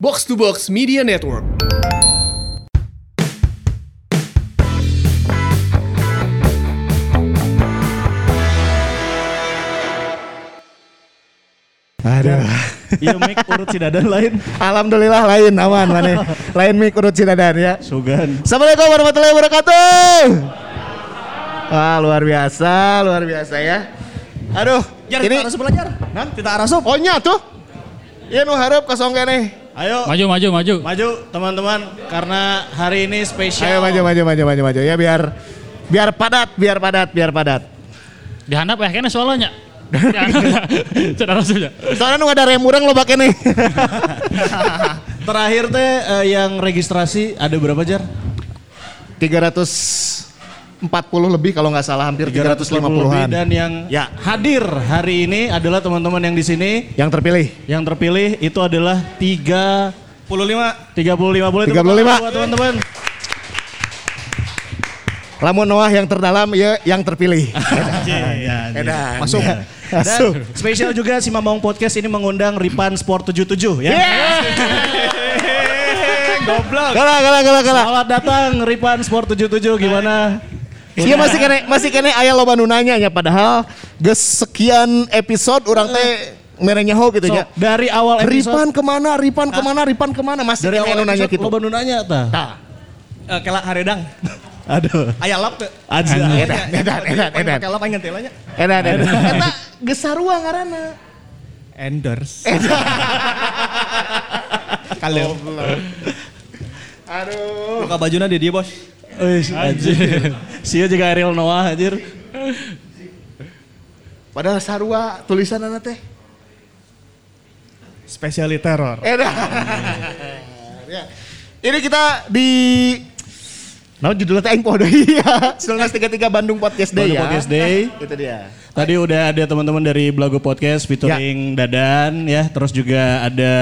Box to Box Media Network. Aduh. Iya mic urut si dadan lain. Alhamdulillah lain aman mana. lain mic urut si dadan ya. Sugan. Assalamualaikum warahmatullahi wabarakatuh. Wah luar biasa, luar biasa ya. Aduh, Jar, ini kita arasup belajar. Nan? Kita arasup. oh nya tuh. Iya nu harap kosong kene. Ayo. Maju, maju, maju. Maju teman-teman karena hari ini spesial. Ayo maju maju maju maju maju ya biar biar padat, biar padat, biar padat. Dihandap ya kayaknya soalnya. Rasanya. Soalnya nu ada rem urang lo pakai nih. Terakhir teh eh, yang registrasi ada berapa jar? 340 lebih kalau nggak salah hampir 350 lebih 350-an. dan yang Ya. hadir hari ini adalah teman-teman yang di sini Yang terpilih. yang terpilih itu adalah 35 35 boleh 35. tepuk tangan buat teman-teman. Lamun Noah yang terdalam ya yang terpilih. Edan. Masuk. Ya. Dan Masuk. spesial juga si Mamong Podcast ini mengundang Ripan Sport 77 ya. Goblok. Kalah kalah kalah kalah. Selamat datang Ripan Sport 77 gimana? Iya masih kene masih kene aya loba nu nanya nya padahal geus sekian episode orang teh merenya ho gitu So, nya. dari awal episode Ripan ke mana? Ripan ke mana? Ripan ke mana? Masih dari awal nu nanya gitu. loba nu nanya tah. Tah. Eh, kelak haredang. Aduh. Aya lap teu. Aja. Edan, edan, edan, edan. Kelap aing ngentilanya. Edan, edan. Eta geus sarua ngaranna. Enders. Kalau Aduh. buka bajuna di dia bos. Wis anjir. Sia juga Ariel Noah anjir. Padahal sarua tulisan teh. Spesiali teror. Edan. Ya. Ini kita di Nah, judulnya deui ya. 1933 Bandung Podcast Day Bandung ya. Podcast Day. Itu dia. Tadi udah ada teman-teman dari Blago Podcast featuring Dadan ya, terus juga ada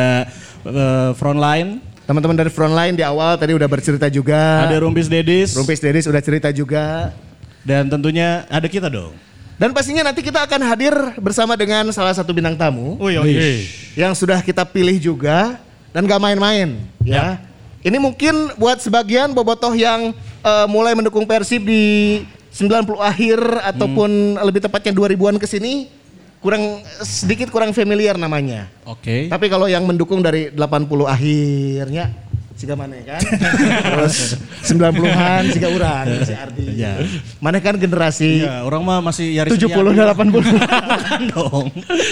eh, Frontline, Teman-teman dari Frontline di awal tadi udah bercerita juga. ada Rumpis Dedis, Rumpis Dedis udah cerita juga. dan tentunya ada kita dong. Dan pastinya nanti kita akan hadir bersama dengan salah satu bintang tamu Oh iya. yang sudah kita pilih juga dan gak main-main ya. Ini mungkin buat sebagian bobotoh yang eh, mulai mendukung Persib di 90 akhir ataupun lebih tepatnya 2000-an ke sini kurang sedikit kurang familiar namanya. Oke. Tapi kalau yang mendukung dari 80 akhirnya Siga mana kan? Terus 90-an Siga urang si Ardi. Iya. Mana kan generasi Iya, orang mah masih yaris 70 dan 80. Bukan dong.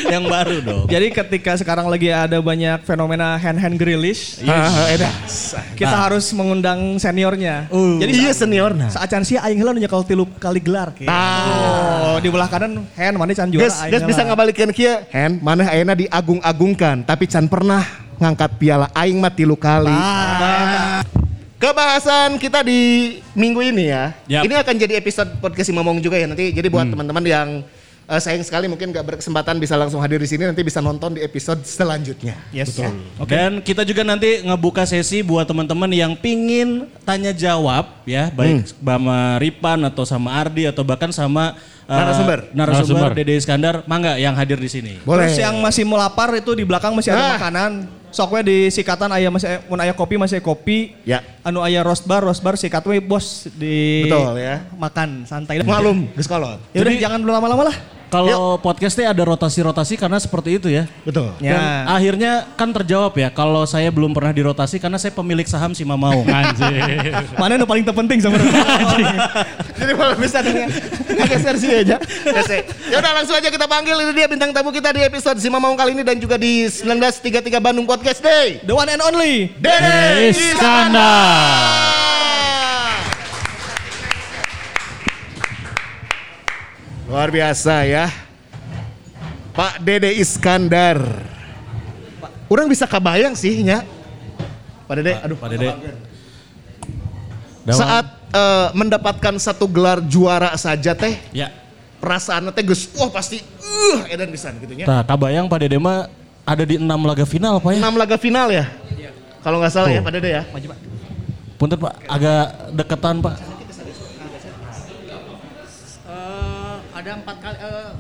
Yang baru dong. Jadi ketika sekarang lagi ada banyak fenomena hand-hand grillish, Ah, edah. kita harus mengundang seniornya. Uh. Jadi Iya senior nah. saat can sia aing heula nu nyekel tilu kali gelar. gitu. Ah. Oh, di belah kanan hand mana can juara Guys, aing bisa heula. ngabalikeun kieu, Hen, mana ayeuna diagung-agungkan tapi can pernah ngangkat piala aing mah tilu kali. Ah. Kebahasan kita di minggu ini ya. Yap. Ini akan jadi episode podcast Ngomong juga ya nanti. Jadi buat teman-teman yang eh, sayang sekali mungkin gak berkesempatan bisa langsung hadir di sini nanti bisa nonton di episode selanjutnya. Yes. Dan kita juga nanti ngebuka sesi buat teman-teman yang pingin tanya jawab ya, baik sama Ripan atau sama Ardi atau bahkan sama uh, Narasumber. narasumber Narasumber. Dede Iskandar, mangga yang hadir di sini. Boleh. Terus yang masih mau lapar itu di belakang masih ada Ah. makanan. Sok we di sikatan aya masih mun aya kopi masih kopi. Ya. Anu aya roast bar, roast bar sikat we bos di Betul, ya. Makan santai. Malum, geus kolot. Ya udah jangan lama-lama lah. Kalau podcastnya ada rotasi-rotasi karena seperti itu ya. Betul. Dan Ya. akhirnya kan terjawab ya kalau saya belum pernah dirotasi karena saya pemilik saham si Mamau. Anjir. Mana yang paling terpenting sama Jadi kalau bisa dengan geser sih aja. Geser. Ya udah langsung aja kita panggil ini dia bintang tamu kita di episode Sima Maung kali ini dan juga di 1933 Bandung Podcast Day. The one and only. Dede Iskandar. Luar biasa ya. Pak Dede Iskandar. Orang bisa kebayang sih nya. Pak Dede, aduh. Pak Dede. Saat eh, mendapatkan satu gelar juara saja teh, Ya. perasaan teh geus wah pasti uh edan pisan gitu nya. Nah, kabayang Pak Dede mah ada di enam laga final Pak ya. Enam laga final ya? Kalau nggak salah ya Tuh. Pak Dede ya. Punten Pak, agak deketan Pak. Ada empat kali eh,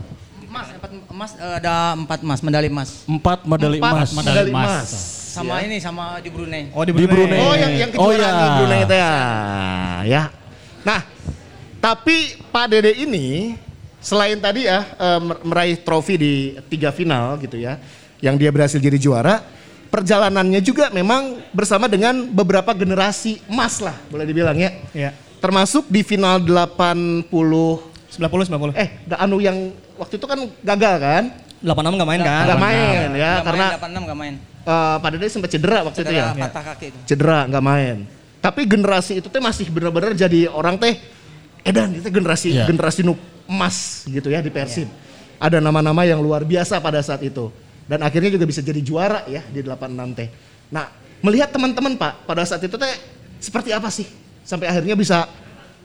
emas, empat emas eh, ada empat emas medali emas. Empat medali Empat emas. medali medali emas. emas. sama ya. ini sama di Brunei. Oh di Di Brunei. Brunei. Oh yang yang Oh, kejuaraan iya. di Brunei itu ya. Ya. Nah, tapi Pak Dede ini selain tadi ya eh, mer- meraih trofi di tiga final gitu ya, yang dia berhasil jadi juara, perjalanannya juga memang bersama dengan beberapa generasi emas lah, boleh dibilang ya. Iya. Termasuk di final 80 90 90. eh da- anu yang waktu itu kan gagal kan? 86 enggak main kan? Nggak main ya Nggak karena main, 86 nggak main. eh, Pak Dede sempat cedera waktu itu Cedera ya. patah kaki itu. cedera nggak main. Tapi generasi itu teh masih benar-benar jadi orang teh edan itu generasi Iya. generasi nu emas gitu ya di Persib. Ada nama-nama yang luar biasa pada saat itu. Dan akhirnya juga bisa jadi juara ya di 86 teh. Nah, melihat teman-teman Pak pada saat itu teh seperti apa sih sampai akhirnya bisa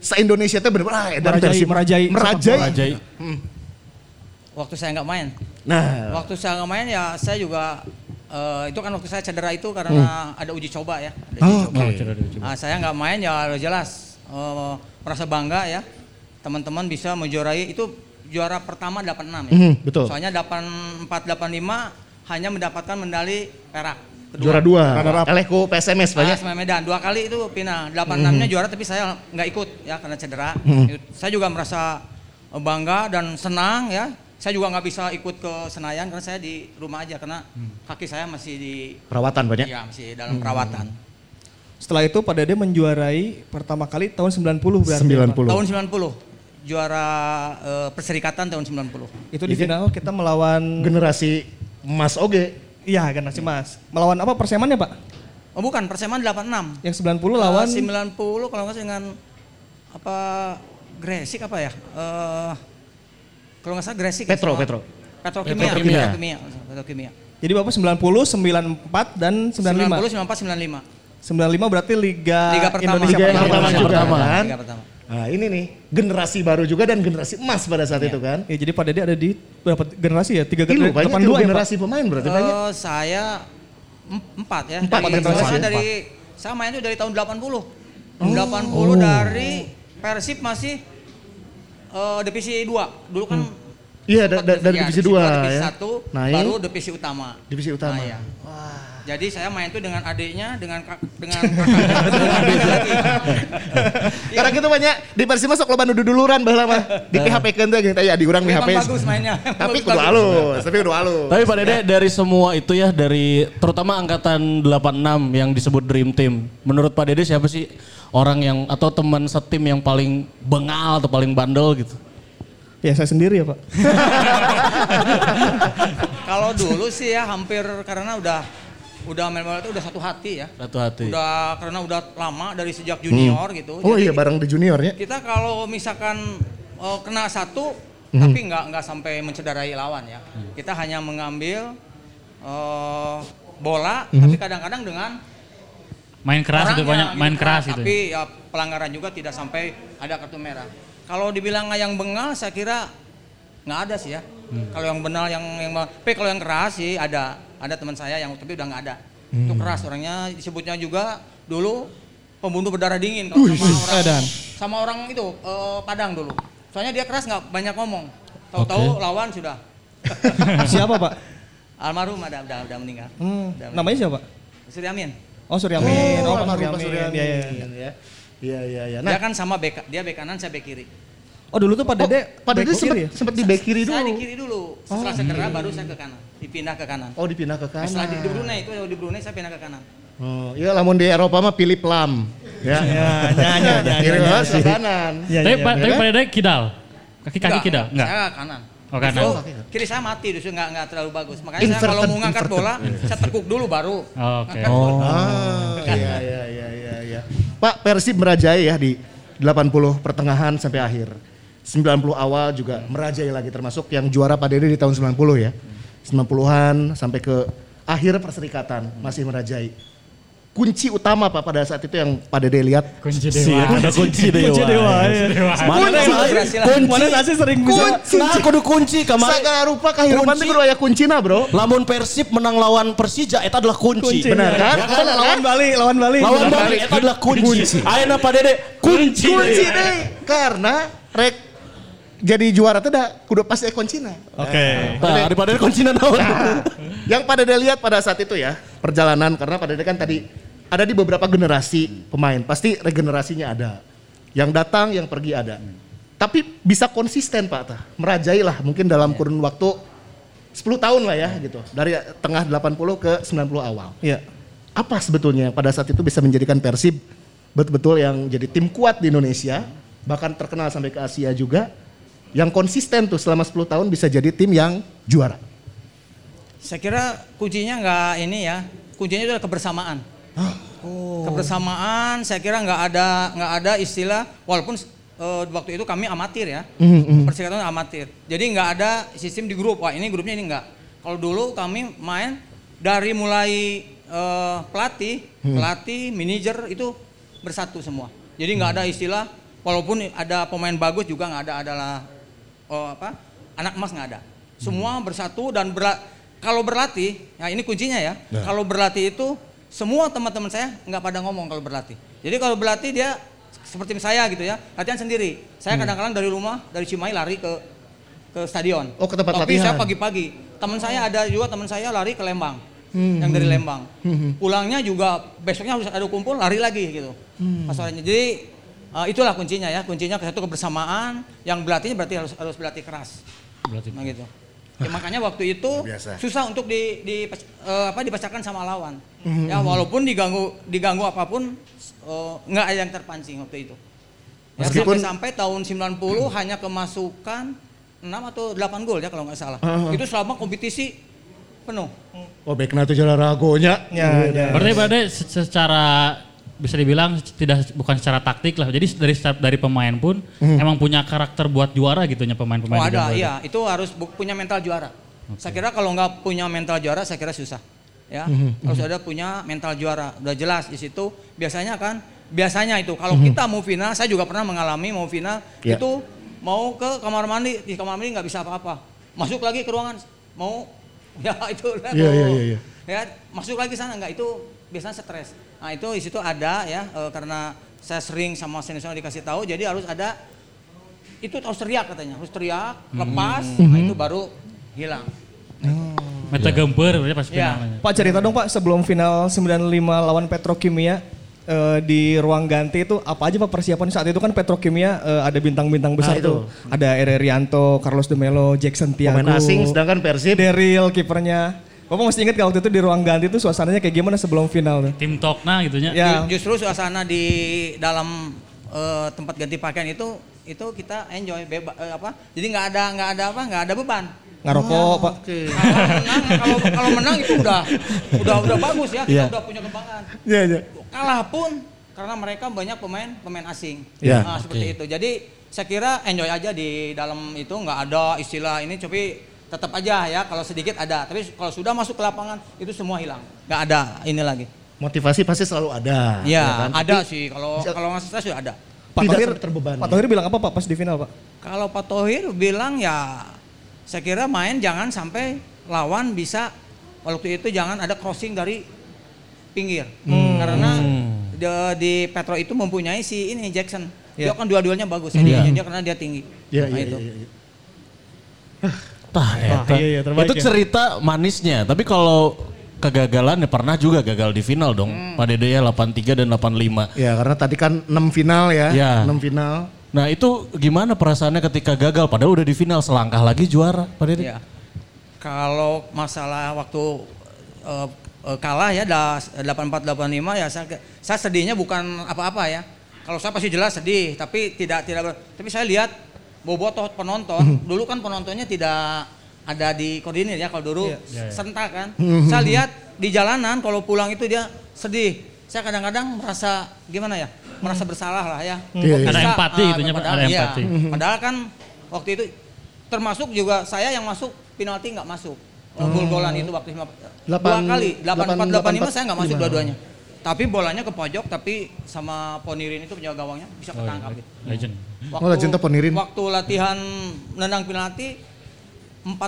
se-Indonesia teh benar-benar ah, edan Merajai, merajai. merajai. Merajai. Waktu saya nggak main. Nah, Waktu saya nggak main ya saya juga eh, itu kan waktu saya cedera itu karena ada uji coba ya. Ada uji Oh, coba. oke. Nah, saya nggak main ya jelas eh, merasa bangga ya. Teman-teman bisa menjuarai itu juara pertama 86 ya. Mhm, betul. Soalnya 84 85 hanya mendapatkan medali perak. Juara dua. Eleku PSMS banyak. sama Medan dua kali itu pindah 86-nya juara tapi saya nggak ikut ya karena cedera. Saya juga merasa eh, bangga dan senang ya. Saya juga nggak bisa ikut ke Senayan karena saya di rumah aja karena kaki saya masih di Perawatan banyak. ya masih dalam perawatan. Setelah itu Pak Dede menjuarai pertama kali tahun 90 berarti. 90. Tahun 90 juara eh, perserikatan tahun 90. Itu di final kita melawan Generasi emas oge. Iya generasi Mas. Melawan apa persemannya, Pak? Oh bukan, Perseman 86. Yang 90 lawan Eh, 90 kalau nggak salah dengan apa Gresik apa ya? Eh kalau nggak salah Gresik ya, Petro, sama- Petro. Petrokimia, Petrokimia. Petrokimia, Petrokimia. Jadi Bapak 90, 94 dan 95. 90, 94, 95. 95 berarti Liga, Liga pertama. Indonesia Liga pertama. pertama Indonesia juga pertama. kan. Liga pertama. Nah ini nih generasi baru juga dan generasi emas pada saat itu kan. Ya, jadi Pak Dede ada di berapa generasi ya? Tiga Tilu, banyak tilu 82 ya, Pak? generasi pemain berarti banyak. Eh, saya em- empat ya. Empat dari, generasi, empat. dari saya main itu dari tahun 80. 80 dari Persib masih eh, divisi 2. Dulu kan Iya da- da- dari ya, divisi 2 divisi ya. 1 Naik baru divisi utama. divisi utama. Nah, iya. Jadi saya main itu dengan adiknya, dengan kak, dengan kakaknya, dengan adiknya lagi. Karena gitu banyak di Persib masuk loba nu duduluran baheula mah. Di PHP kan tuh yang ya di urang PHP. bagus mainnya. Tapi Bagus, kudu halus, tapi kudu halus. Tapi Pak Dede dari semua itu ya dari terutama angkatan 86 yang disebut Dream Team. Menurut Pak Dede siapa sih orang yang atau teman setim yang paling bengal atau paling bandel gitu? Ya saya sendiri ya Pak. Kalau dulu sih ya hampir karena udah udah main bola itu udah satu hati ya. Satu hati. Udah karena udah lama dari sejak junior gitu. Oh Jadi iya bareng di juniornya. Kita kalau misalkan eh, kena satu Mhm. tapi nggak nggak sampai mencederai lawan ya. Kita hanya mengambil eh, bola Mhm. tapi kadang-kadang dengan Main keras itu banyak, gitu main keras itu. Tapi ya pelanggaran juga tidak sampai ada kartu merah. Kalau dibilang yang bengal saya kira nggak ada sih ya. Hmm. Kalau yang benal yang yang tapi kalau yang keras sih ada ada teman saya yang tapi udah nggak ada. Itu Hmm. keras orangnya disebutnya juga dulu pembunuh berdarah dingin kalau sama orang edan. sama orang itu eh, Padang dulu. Soalnya dia keras nggak banyak ngomong. Tahu-tahu lawan sudah. Siapa Pak? Almarhum ada udah, udah meninggal. Hmm, Udah namanya siapa? Suryamin. Oh Suryamin. Oh, Pak Suryamin. Iya, iya. ya. Iya iya iya. dia Nah, kan sama bek dia bek kanan saya bek kiri. Oh dulu tuh Pak oh, Dede. Pak Dede sempat kiri ya? sempat di back kiri dulu. Saya di kiri dulu. Setelah cedera baru saya ke kanan. Dipindah ke kanan. Oh dipindah ke kanan. Setelah di, di Brunei itu di Brunei saya pindah ke kanan. Oh, iya lamun di Eropa mah pilih Lam. Ya. Ya, ya, ya, ya, Kiri ya, mas ke kanan. Iya, Tapi iya. tapi Pak Dede kidal. Kaki kaki Enggak, kidal. Enggak. Saya kanan. Oh kanan. Justru kiri saya mati justru nggak nggak terlalu bagus. Makanya saya kalau Inverted, mau ngangkat bola, saya tekuk dulu baru. Oh, Oke. Ah, iya iya iya iya iya. Pak Persib merajai ya di 80 pertengahan sampai akhir. 90 awal juga merajai lagi termasuk yang juara Pak Dede di tahun 90 ya. 90-an sampai ke akhir perserikatan masih merajai. Kunci utama Pak pada saat itu yang Pak Dede lihat Kunci Si, dewa. ada kunci dewa. Kunci dewa. iya. Mana Kunci. sih? Kunci. Mana nasi sering bisa. Nah, kudu kunci kemarin. Sagala rupa kehidupan Kunci. itu kudu aya kuncina bro. Lamun Persib menang lawan Persija, itu adalah kunci. Kunci. Benar kan? Ya kan? Lawan? Bali, lawan Bali. Lawan. Bali, itu adalah kunci. Ayeuna Pak Dede, kunci. Kunci deui. deh. Karena rek jadi juara tuh dah kudu pasti kuncinya. Oke. Nah, daripada kuncinya naon. Yang pada dia lihat pada saat itu ya perjalanan karena pada dia kan tadi ada di beberapa generasi pemain pasti regenerasinya ada. Yang datang, yang pergi ada. Tapi bisa konsisten Pak Tah, merajai lah mungkin dalam kurun waktu 10 tahun lah ya gitu. Dari tengah 80 ke 90 awal. Iya. Apa sebetulnya yang pada saat itu bisa menjadikan Persib betul-betul yang jadi tim kuat di Indonesia, bahkan terkenal sampai ke Asia juga, yang konsisten tuh selama 10 tahun bisa jadi tim yang juara. Saya kira kuncinya nggak ini ya, kuncinya itu adalah kebersamaan. Kebersamaan, saya kira nggak ada nggak ada istilah, walaupun eh, waktu itu kami amatir ya, persikatan amatir. Jadi nggak ada sistem di grup. Wah ini grupnya ini nggak. Kalau dulu kami main dari mulai eh, pelatih, pelatih, manajer itu bersatu semua. Jadi nggak ada istilah, walaupun ada pemain bagus juga nggak ada adalah oh, apa anak emas nggak ada. Semua bersatu dan berla- kalau berlatih, ya ini kuncinya ya. Kalau berlatih itu semua teman-teman saya nggak pada ngomong kalau berlatih. Jadi kalau berlatih dia seperti saya gitu ya, latihan sendiri. Saya kadang-kadang dari rumah dari Cimahi lari ke ke stadion. Oh, ke tempat Tapi latihan. saya pagi-pagi. Teman saya ada juga teman saya lari ke Lembang. Yang dari Lembang. Pulangnya juga besoknya harus ada kumpul lari lagi gitu. Pas sorenya. Jadi eh, itulah kuncinya ya. Kuncinya ke satu kebersamaan. Yang berlatihnya berarti harus harus berlatih keras. Berarti Nah gitu. Ya, makanya waktu itu Biasa. susah untuk di, di eh, apa dibacakan sama lawan. Ya walaupun diganggu diganggu apa pun eh, nggak ada yang terpancing waktu itu. Ya, Meskipun- sampai, sampai tahun 90 hanya kemasukan 6 atau 8 gol ya kalau nggak salah. Itu selama kompetisi penuh. Oh baiknya tuh jalan ragonya. Ya, ya. Berarti berarti se- secara bisa dibilang tidak bukan secara taktik lah. Jadi dari dari pemain pun emang punya karakter buat juara gitu nya pemain-pemain. Oh ada, iya. Itu harus bu- punya mental juara. Saya kira kalau nggak punya mental juara, saya kira susah. Ya, harus ada punya mental juara. Udah jelas di situ. Biasanya kan, biasanya itu kalau kita mau final, saya juga pernah mengalami mau final Ya. itu mau ke kamar mandi, di kamar mandi nggak bisa apa-apa. Masuk lagi ke ruangan, mau ya itu Iya, iya, iya, iya. ya masuk lagi sana nggak itu biasanya stres. Nah itu di situ ada ya eh, karena saya sering sama senior dikasih tahu, jadi harus ada itu harus teriak katanya, harus teriak, lepas, nah itu baru hilang. Meta gemper berarti pas finalnya. Pak cerita dong Pak sebelum final 95 lawan Petrokimia eh, di ruang ganti itu apa aja Pak persiapan saat itu kan Petrokimia eh, ada bintang-bintang besar Ah, itu. tuh. Ada Ere Rianto, Carlos de Melo, Jackson Tiago. Pemain asing sedangkan Persib Daryl kipernya. Bapak masih ingat kalau waktu itu di ruang ganti itu suasananya kayak gimana sebelum final tuh? Tim Tokna gitu. Ya. Ju- Justru suasana di dalam eh, tempat ganti pakaian itu itu kita enjoy bebas apa? Jadi nggak ada nggak ada apa nggak ada beban. Ngarokok Pak. Kalau menang kalau kalau menang itu udah udah udah bagus ya kita Iya. udah punya kebanggaan. Iya, iya. Kalah pun karena mereka banyak pemain pemain asing. Iya. Nah, seperti itu. Jadi saya kira enjoy aja di dalam itu nggak ada istilah ini tapi tetap aja ya kalau sedikit ada. Tapi kalau sudah masuk ke lapangan itu semua hilang. nggak ada ini lagi. Motivasi pasti selalu ada. Ya, kan? ada Tapi sih kalau kalau nggak stres sudah ada. Pak Tidak Tohir terbebani. Pak Tohir bilang apa Pak pas di final Pak? Kalau Pak Tohir bilang ya saya kira main jangan sampai lawan bisa waktu itu jangan ada crossing dari pinggir. Karena di, di Petro itu mempunyai si ini Jackson. Dia Iya. kan dua-duanya bagus. Jadi dia karena dia tinggi. Iya, Nah, iya, itu. iya, iya. Tah, eta. iya, iya, terbaik itu ya. cerita manisnya. Tapi kalau kegagalan ya pernah juga gagal di final dong. Pak Dede ya 83 dan 85. Ya karena tadi kan 6 final ya. Ya. 6 final. Nah itu gimana perasaannya ketika gagal? Padahal udah di final selangkah lagi juara Pak Dede. Iya. Kalau masalah waktu eh, eh, kalah ya da- 84 85 ya saya saya sedihnya bukan apa-apa ya. Kalau saya pasti jelas sedih, tapi tidak tidak tapi saya lihat bobotoh penonton, dulu kan penontonnya tidak ada di koordinir ya kalau dulu sentak kan. Saya lihat di jalanan kalau pulang itu dia sedih. Saya kadang-kadang merasa gimana ya? Merasa bersalah lah ya. Iya, iya. Ada Bisa, empati ah, gitu ya, Pak, padahal- ada iya. empati. Padahal kan waktu itu termasuk juga saya yang masuk penalti nggak masuk. Gol-golan itu waktu lima- dua Delapan- kali, 84 delapan- 85 saya nggak masuk dua-duanya. Tapi bolanya ke pojok tapi sama Ponirin itu penjaga gawangnya bisa ketangkap gitu. Legend. Oh, legend tuh Ponirin. Waktu latihan nendang penalti 40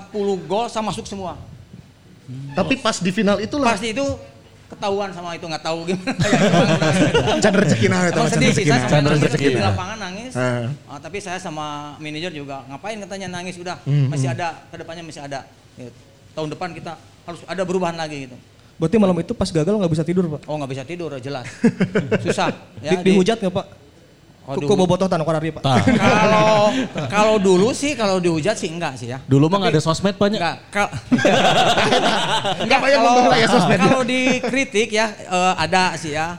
gol saya masuk semua. Tapi pas di final itulah. Pasti itu ketahuan sama itu nggak tahu gimana. ya, rezeki nah Emang sedih sih, saya Can nangis rezeki. di lapangan nangis. Heeh. Ah, tapi saya sama manajer juga ngapain katanya nangis udah Hmm, masih ada ke depannya masih ada. Gitu. Tahun depan kita harus ada perubahan lagi gitu. Berarti malam itu pas gagal nggak bisa tidur pak? Oh nggak bisa tidur jelas, susah. Di, dihujat nggak pak? Oh, Kok bobotoh tanah korari pak? Kalau kalau dulu sih kalau dihujat sih enggak sih ya. Dulu mah nggak ada sosmed banyak. Enggak, kal enggak banyak ya sosmed. kalau dikritik ya eh, ada sih ya.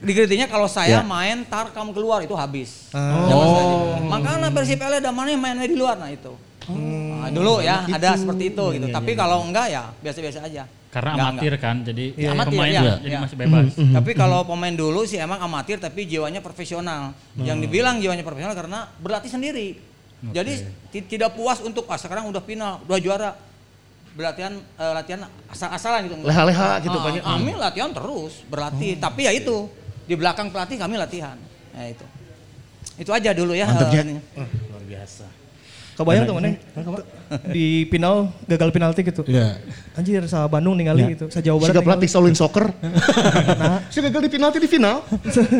Dikritiknya kalau saya Ya. main tar kamu keluar itu habis. Ah. Saya gitu. Makanya Persib LA dan mana mainnya di luar nah itu. Hmm. Nah, dulu ya ada seperti itu Iya, gitu. Tapi kalau enggak ya biasa-biasa aja. Karena Enggak, amatir kan, jadi Iya, amatir, pemain iya, jadi iya. masih bebas. Tapi kalau pemain dulu sih emang amatir tapi jiwanya profesional. Yang dibilang jiwanya profesional karena berlatih sendiri. Jadi ti- tidak puas untuk ah sekarang udah final, udah juara. Berlatihan eh, latihan asal-asalan gitu. Leha-leha gitu Ah, banyak. Kami latihan terus, berlatih. Tapi ya itu di belakang pelatih kami latihan. Ya itu. Itu aja dulu ya. Mantap, eh, Jack. Ininya. Kebayang tuh mana? Di final gagal penalti gitu. Iya. Anjir, sa Bandung ningali gitu, sa Jawa Barat. Siga pelatih Shaolin Soccer. Nah, Si gagal di penalti di final.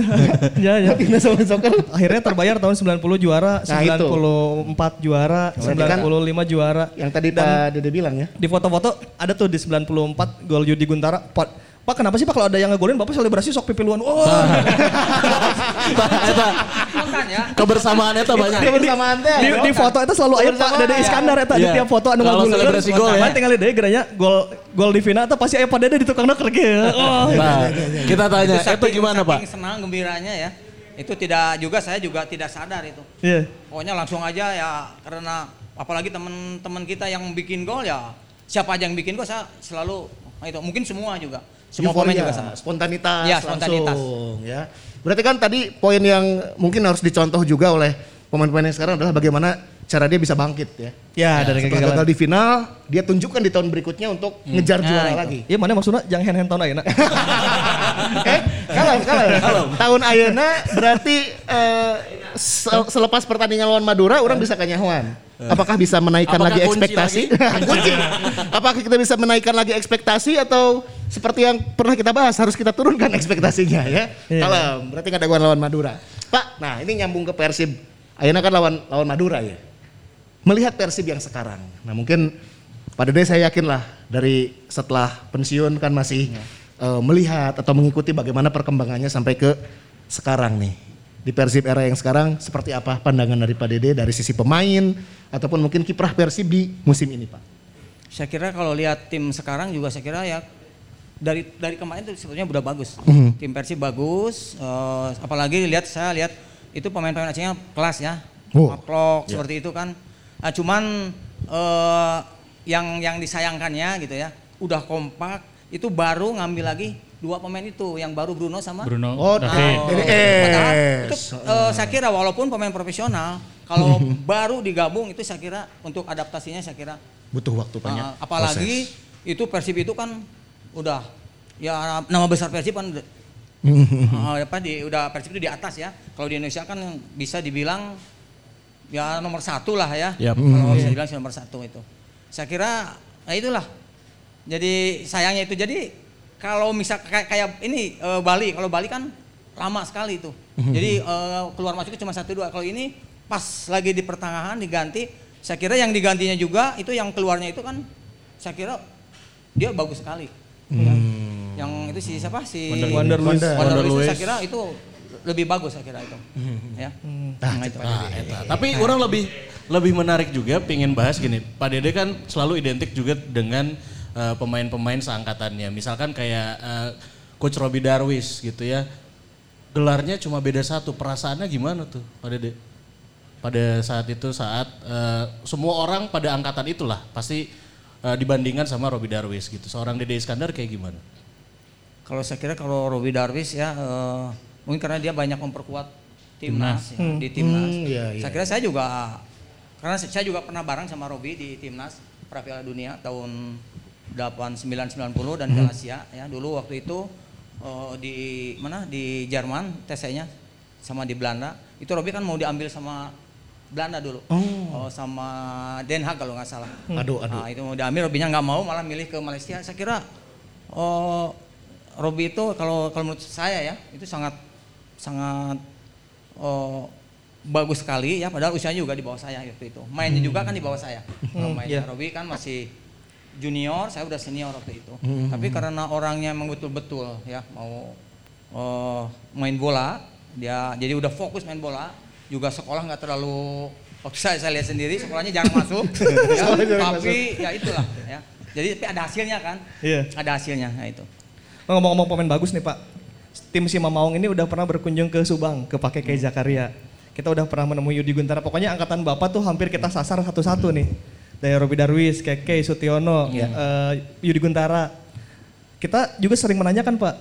ya, ya. Pelatihnya Shaolin Soccer. Akhirnya terbayar tahun 90 juara, Nah, itu. 94 juara, Berarti kan 95 juara. Yang tadi Pak Dede bilang ya. Di foto-foto ada tuh di 94 gol Yudi Guntara. Pak, Pak kenapa sih Pak kalau ada yang ngegolin Bapak selebrasi sok pipiluan. Oh. Tah, eta Spontan ya. Kebersamaan eta banyak. Dia bersamaan teh. di, di foto itu selalu aya Pak Dede ya. Iskandar eta di Iya. tiap foto anu Kalau ngagulkeun. selebrasi gol ya. Tinggal deui geranya gol gol di final eta pasti aya Pak Dede di tukang nuker gitu. Oh. Nah, kita tanya, Itu itu saking- gimana Pak? senang gembiranya ya. Itu tidak juga saya juga tidak sadar itu. Iya. Pokoknya langsung aja ya karena apalagi teman-teman kita yang bikin gol ya siapa aja yang bikin gol saya selalu itu mungkin semua juga semua pemain juga sama. spontanitas, Ya, spontanitas. langsung ya. Berarti kan tadi poin yang mungkin harus dicontoh juga oleh pemain-pemain yang sekarang adalah bagaimana cara dia bisa bangkit ya. Ya, dari Setelah kegagalan. gagal di final, dia tunjukkan di tahun berikutnya untuk ngejar Nah, juara itu. lagi. Iya mana maksudnya jangan hand hand tahun ayeuna. eh, kalau kalau tahun ayeuna berarti se- selepas pertandingan lawan Madura orang bisa kanyahuan. Apakah bisa menaikkan Apakah lagi kunci ekspektasi? kunci. Apakah kita bisa menaikkan lagi ekspektasi atau seperti yang pernah kita bahas harus kita turunkan ekspektasinya ya? Iya. Kalau berarti nggak ada gua lawan Madura. Pak, nah ini nyambung ke Persib. Ayeuna kan lawan lawan Madura ya. Melihat Persib yang sekarang. Nah mungkin Pak Dede saya yakin lah dari setelah pensiun kan masih eh, melihat atau mengikuti bagaimana perkembangannya sampai ke sekarang nih. Di Persib era yang sekarang seperti apa pandangan dari Pak Dede dari sisi pemain ataupun mungkin kiprah Persib di musim ini Pak? Saya kira kalau lihat tim sekarang juga saya kira ya dari dari kemarin itu sebetulnya udah bagus. Mhm. Tim Persib bagus, eh, apalagi lihat saya lihat itu pemain-pemain asingnya kelas ya. Oh, Maklok seperti itu kan. Nah, cuman eh, yang yang disayangkannya gitu ya, udah kompak itu baru ngambil lagi dua pemain itu yang baru Bruno sama Bruno, Oh, David. Oh, Es. itu eh, saya kira walaupun pemain profesional, kalau baru digabung itu saya kira untuk adaptasinya saya kira Butuh waktu banyak. Uh, apalagi itu Persib itu kan udah ya nama besar Persib kan udah, uh, apa di udah Persib itu di atas ya. Kalau di Indonesia kan bisa dibilang ya nomor satu lah ya. Yap. Kalau bisa dibilang sih nomor satu itu. Saya kira ya itulah. Jadi sayangnya itu jadi kalau misal kayak, kayak ini eh, Bali, kalau Bali kan lama sekali itu. Jadi eh, keluar masuk itu cuma satu dua. Kalau ini pas lagi di pertengahan diganti, saya kira yang digantinya juga itu yang keluarnya itu kan saya kira dia bagus sekali. Ya. Yang itu si siapa si Wonder Luiz. Wonder, Wonder itu Luiz. saya kira itu lebih bagus saya kira itu. Ya. Nah, itu. Nah, eta. Tapi orang lebih lebih menarik juga pengen bahas gini. Pak Dede kan selalu identik juga dengan eh, pemain-pemain seangkatannya. Misalkan kayak eh, Coach Robbie Darwis gitu ya. Gelarnya cuma beda satu. Perasaannya gimana tuh Pak Dede? Pada saat itu saat eh, semua orang pada angkatan itulah pasti eh, dibandingkan sama Robbie Darwis gitu. Seorang Dede Iskandar kayak gimana? Kalau saya kira kalau Robi Darwis ya eh, mungkin karena dia banyak memperkuat timnas, ya, di timnas. Hmm, iya, iya. Saya kira saya juga karena saya juga pernah bareng sama Robi di timnas pra Piala Dunia tahun 8990 dan Hmm. Ya. Dulu waktu itu eh, di mana di Jerman tesnya sama di Belanda. Itu Robi kan mau diambil sama Belanda dulu. Oh. sama Den Haag kalau nggak salah. Aduh, aduh. Nah, itu mau diambil Robinya nggak mau malah milih ke Malaysia. Saya kira oh Robi itu kalau kalau menurut saya ya itu sangat sangat oh, bagus sekali ya padahal usianya juga di bawah saya waktu itu. Mainnya juga kan di bawah saya. Kalau mainnya iya. Robi kan masih junior, saya udah senior waktu itu. Tapi karena orangnya memang betul-betul ya mau oh, main bola, dia jadi udah fokus main bola, juga sekolah nggak terlalu waktu saya saya lihat sendiri sekolahnya jarang masuk, ya, tapi ya itulah ya. Jadi tapi ada hasilnya kan? Iya. Ada hasilnya, nah itu. Oh, Ngomong-ngomong pemain bagus nih Pak. Tim Sima Maung ini udah pernah berkunjung ke Subang, ke Pakai Kei Zakaria. Kita udah pernah menemui Yudi Guntara. Pokoknya angkatan Bapak tuh hampir kita sasar satu-satu nih. Dari Robi Darwis, Keke, Sutiono, eh, Yudi Guntara. Kita juga sering menanyakan Pak,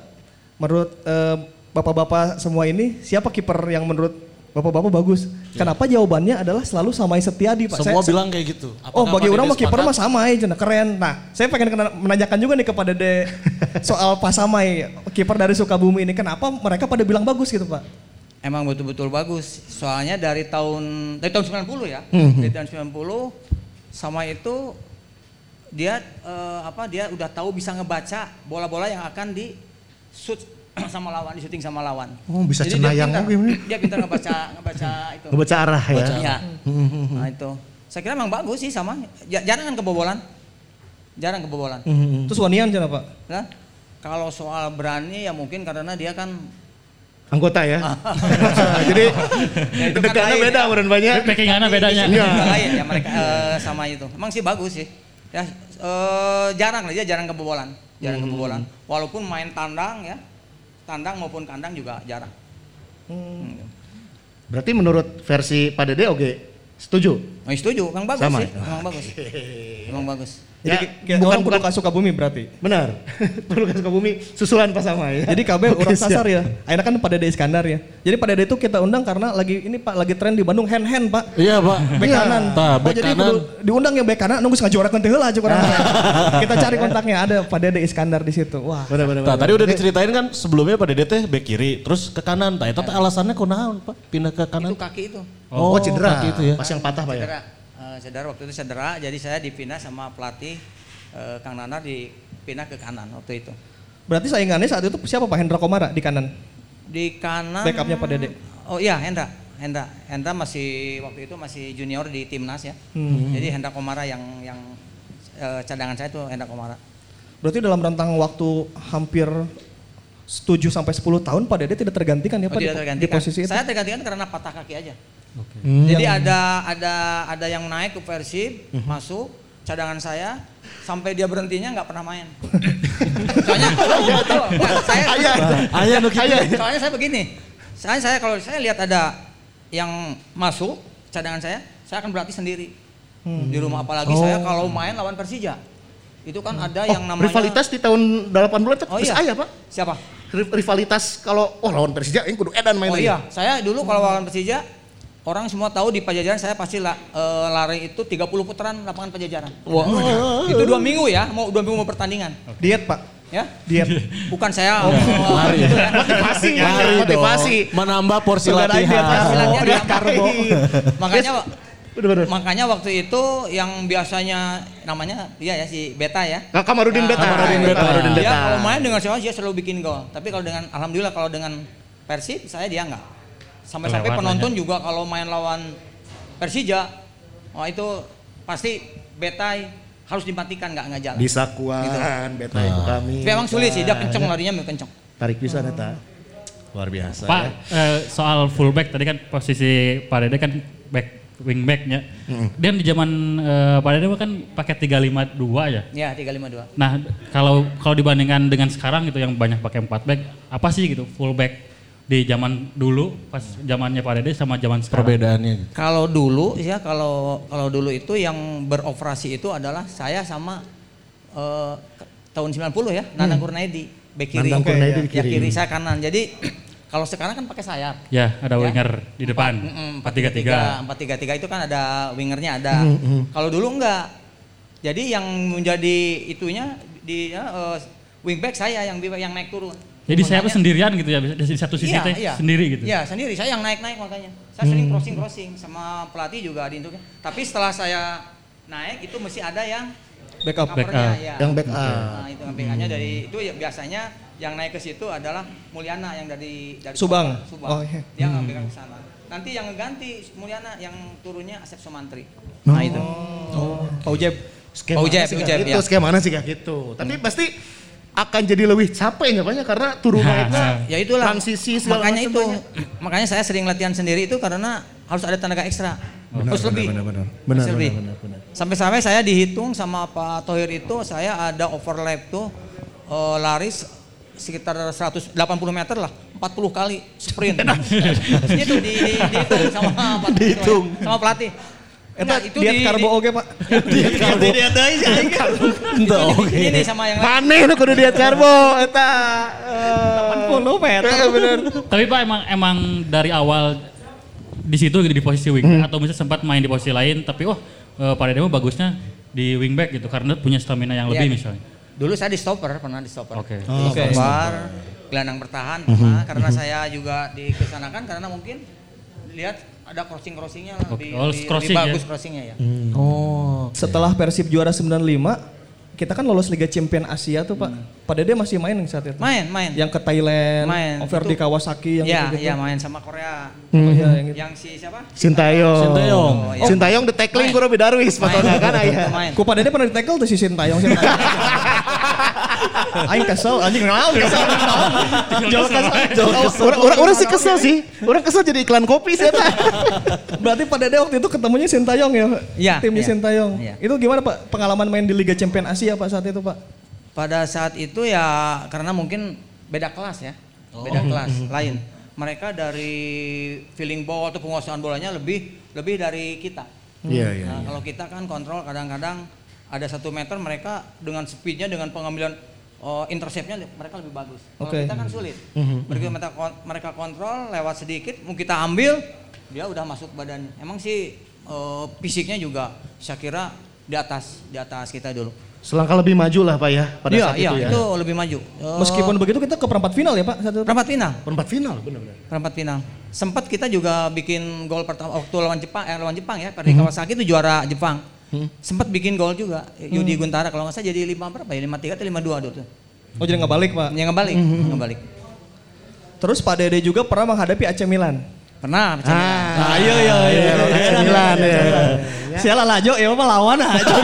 menurut eh, Bapak-bapak semua ini, siapa kiper yang menurut Bapak-bapak bagus? Kenapa jawabannya adalah selalu Samai Setiadi Pak? Semua Saya- bilang kayak gitu. Oh Apakah bagi Pak orang mah kiper mah Samai cenah keren. Nah, saya pengen kena- menanyakan juga nih kepada De soal Pak Samai, kiper dari Sukabumi ini. Kenapa mereka pada bilang bagus gitu, Pak? Emang betul-betul bagus. Soalnya dari tahun dari tahun 90 ya. Dari tahun 90 sama itu dia eh, apa dia udah tahu bisa ngebaca bola-bola yang akan di shoot sama lawan, di syuting sama lawan. Oh, bisa Jadi cenayang dia pintar, dia pintar ngebaca ngebaca itu. Ngebaca arah ya. Iya. Nah itu. Saya kira emang bagus sih sama. Ja- Jarang kan kebobolan. Jarang kebobolan. Terus Wanian cenah, Pak? Nah, kalau soal berani ya mungkin karena dia kan Anggota ya. Jadi Ya, itu kan beda ya. banyak. Packingannya bedanya. Iya. lain ya mereka eh, sama itu. Emang sih bagus sih. Ya eh, jarang lah dia jarang kebobolan, jarang kebobolan. Walaupun main tandang ya, tandang maupun kandang juga jarang. Hmm. Berarti menurut versi Pak Dede oke setuju. Oh, setuju, emang bagus Sama. sih, emang bagus, emang bagus. Jadi Ya, bukan- orang bukan- bukan Sukabumi berarti. Benar. Perlu ke Sukabumi susulan pas sama ya. Jadi KB Oke, orang sasar ya. Akhirnya kan Pak Dede Iskandar ya. Jadi Pak Dede itu kita undang karena lagi ini Pak lagi tren di Bandung hand hand Pak. Iya pak. Bek kanan. Tah, Oh, bek jadi kanan. kudu diundang ya bek kanan nunggu ngajuara kan heula aja kurang. Kita cari kontaknya ada Pak Dede Iskandar di situ. Wah. Benar benar. Nah, benar. tadi udah diceritain kan sebelumnya Pak Dede teh bek kiri, terus ke kanan. Tah, eta teh alasannya kunaon Pak? Pindah ke kanan. Itu kaki itu. Oh, cedera. kaki itu ya. Pas yang patah Pak ya. Cedera. Cedera waktu itu cedera, jadi saya dipindah sama pelatih eh, Kang Nanar dipindah ke kanan waktu itu. Berarti saingannya saat itu siapa Pak Hendra Komara di kanan? Di kanan. Backupnya Pak Dede. Oh iya Hendra, Hendra, Hendra masih waktu itu masih junior di timnas ya. Hmm. Jadi Hendra Komara yang yang eh, cadangan saya itu Hendra Komara. Berarti dalam rentang waktu hampir 7 sampai 10 tahun Pak Dede tidak tergantikan ya Oh, Pak di, tidak di tergantikan. posisi itu. Saya tergantikan karena patah kaki aja. Hmm. Jadi ada ada ada yang naik ke Persib, masuk cadangan saya sampai dia berhentinya nggak pernah main. Soalnya betul, nggak, saya Ayah nu kitu. soalnya saya begini. Saya saya kalau saya lihat ada yang masuk cadangan saya, saya akan berarti sendiri. Di rumah apalagi saya kalau main lawan Persija. Itu kan ada yang Oh, namanya rivalitas di tahun 80-an itu Oh bisa iya. aya, Pak. Siapa? Ri- Rivalitas kalau oh lawan Persija ini kudu edan main Oh lagi. iya, saya dulu kalau lawan Persija orang semua tahu di Pajajaran saya pasti la- eh, lari itu 30 putaran lapangan Pajajaran. Itu dua minggu ya, mau dua minggu mau pertandingan. Diet Pak. Ya, Diet. bukan saya Oh, lari. Motivasi ya, Lari motivasi. dong. Menambah porsi latihan. diet Hasilnya Oh, dia diet karbo. makanya Bener bener. makanya waktu itu yang biasanya namanya dia ya si Beta ya. Nah, Kamarudin Ya, Beta. Kamarudin Beta. Kamarudin Dia Beta. kalau main dengan siapa dia selalu bikin gol. Tapi kalau dengan alhamdulillah kalau dengan Persib saya dia enggak. Sampai-sampai Kelewat penonton juga kalau main lawan Persija, wah itu pasti Beta harus dimatikan nggak nggak jalan. Bisa kuat Gitu. Beta itu kami. Tapi emang sulit sih, dia kenceng larinya mau kenceng. Tarik bisa eta. Luar biasa Pak, ya. eh, soal fullback tadi kan posisi Pak Dede kan back wingbacknya. Dan di zaman eh, Pak Dede kan pakai 352 ya. Ya 352. Nah, kalau kalau dibandingkan dengan sekarang gitu yang banyak pakai 4 back, apa sih gitu fullback di zaman dulu pas zamannya Pak Dede sama zaman sekarang? Perbedaannya. Kalau dulu ya kalau kalau dulu itu yang beroperasi itu adalah saya sama eh, tahun 90 ya, Nanang Kurnaidi, bek kiri. Nandang Kurnaidi di Ya kiri. kiri saya kanan. Jadi kalau sekarang kan pakai sayap. Ya, ada Ya. winger di depan. Mm-mm, 433. 433 itu kan ada wingernya ada. Kalau dulu enggak. Jadi yang menjadi itunya di ya, eh, wingback saya yang yang naik turun. Jadi saya tuh sendirian gitu ya, di satu sisi Iya, teh iya. sendiri gitu. Iya, sendiri. Saya yang naik-naik makanya. Saya sering crossing-crossing sama pelatih juga di itu. Tapi setelah saya naik itu mesti ada yang Backup. Backup. ya. Yang back up. Nah, itu backup-nya dari itu ya biasanya yang naik ke situ adalah Mulyana yang dari dari Subang. Sopar, Subang. Oh, iya. Dia ngambil ke sana. Nanti yang ngeganti Mulyana yang turunnya Asep Somantri. Nah itu. Oh, Pak Ujeb. Skema Ujeb, sih kayak Ujeb, gitu, ya. skemanya sih kayak gitu. Tapi pasti akan jadi lebih capek nggak banyak karena turunannya Ya itulah. transisi segala makanya itu. banyak. Makanya saya sering latihan sendiri itu karena harus ada tenaga ekstra. harus lebih. benar, benar. Harus Benar, lebih. benar, benar, Sampai-sampai saya dihitung sama Pak Tohir itu saya ada overlap tuh eh, lari se- sekitar 180 meter lah, 40 kali sprint. itu di, di, dihitung sama Pak Dihitung. sama pelatih. Eta Enggak, itu diet di- karbo oge, Pak. Diet karbo. Ente itu oke. dibikin ini sama yang lain. Maneh nu kudu diet karbo eta. Eh, 80 meter. eh, bener. Tapi Pak emang emang dari awal di situ gitu di posisi wingback atau misalnya sempat main di posisi lain tapi wah eh, pada demo bagusnya di wingback gitu karena punya stamina yang lebih Iya. misalnya. Dulu saya di stopper, pernah di stopper. Oke. Di Oke. stopper, gelandang bertahan pernah karena saya juga dikesanakan karena mungkin lihat ada crossing-crossingnya lah, lebih, Oh, lebih, crossing lebih ya? bagus crossingnya ya. Oh. Setelah Persib juara 95, kita kan lolos Liga Champion Asia tuh, Pak. Pak Dede masih main yang saat itu. Main, main. Yang ke Thailand, Main. over Itu- di Kawasaki yang Iya, gitu-gitu. iya main sama Korea. Oh, iya, yang gitu. Yang si siapa? Sintayong. Sintayong. Oh, iya. Sintayong the tackling Main. ku Robi Darwis patona kan Itu aya. main. Ku Pak Dede pernah di tackle tuh si Sintayong. Sintayong. Aing kesel, anjing naon kesel. Jauh kesel. Orang orang orang sih kesel sih. Orang kesel jadi iklan kopi sih eta. Berarti Pak Dede waktu itu ketemunya Sintayong ya? Iya, Timnya iya. Sintayong. Iya. Itu gimana Pak pengalaman main di Liga Champion Asia Pak saat itu Pak? Pada saat itu ya karena mungkin beda kelas ya. Beda kelas lain. Mereka dari feeling ball atau penguasaan bolanya lebih lebih dari kita. Iya iya. Nah, kalau kita kan kontrol kadang-kadang ada satu meter mereka dengan speednya dengan pengambilan oh, interceptnya mereka lebih bagus. Kalau kita kan sulit. Begitu mereka, kon- mereka kontrol lewat sedikit, mau kita ambil dia udah masuk badannya. Emang sih eh, fisiknya juga saya kira di atas di atas kita dulu. Selangkah lebih maju lah Pak ya pada Iya saat iya itu ya. itu lebih maju. Eh, Meskipun begitu kita ke perempat final ya Pak. Pak? perempat final, Perempat final benar-benar. perempat final. Sempat kita juga bikin gol pertama waktu lawan Jepang, eh, lawan Jepang ya, Perdi Kawasaki itu juara Jepang. Sempat bikin gol juga, Yudi Guntara kalau nggak salah jadi lima berapa ya, lima tiga atau lima dua dulu tuh. Oh jadi nggak balik Pak. Yang ngebalik, ngebalik. Terus Pak Dede juga pernah menghadapi AC Milan. Pernah. bercanda. Ah, iya iya iya. AC Milan ya. Saya lalajo ya mah lawan aja.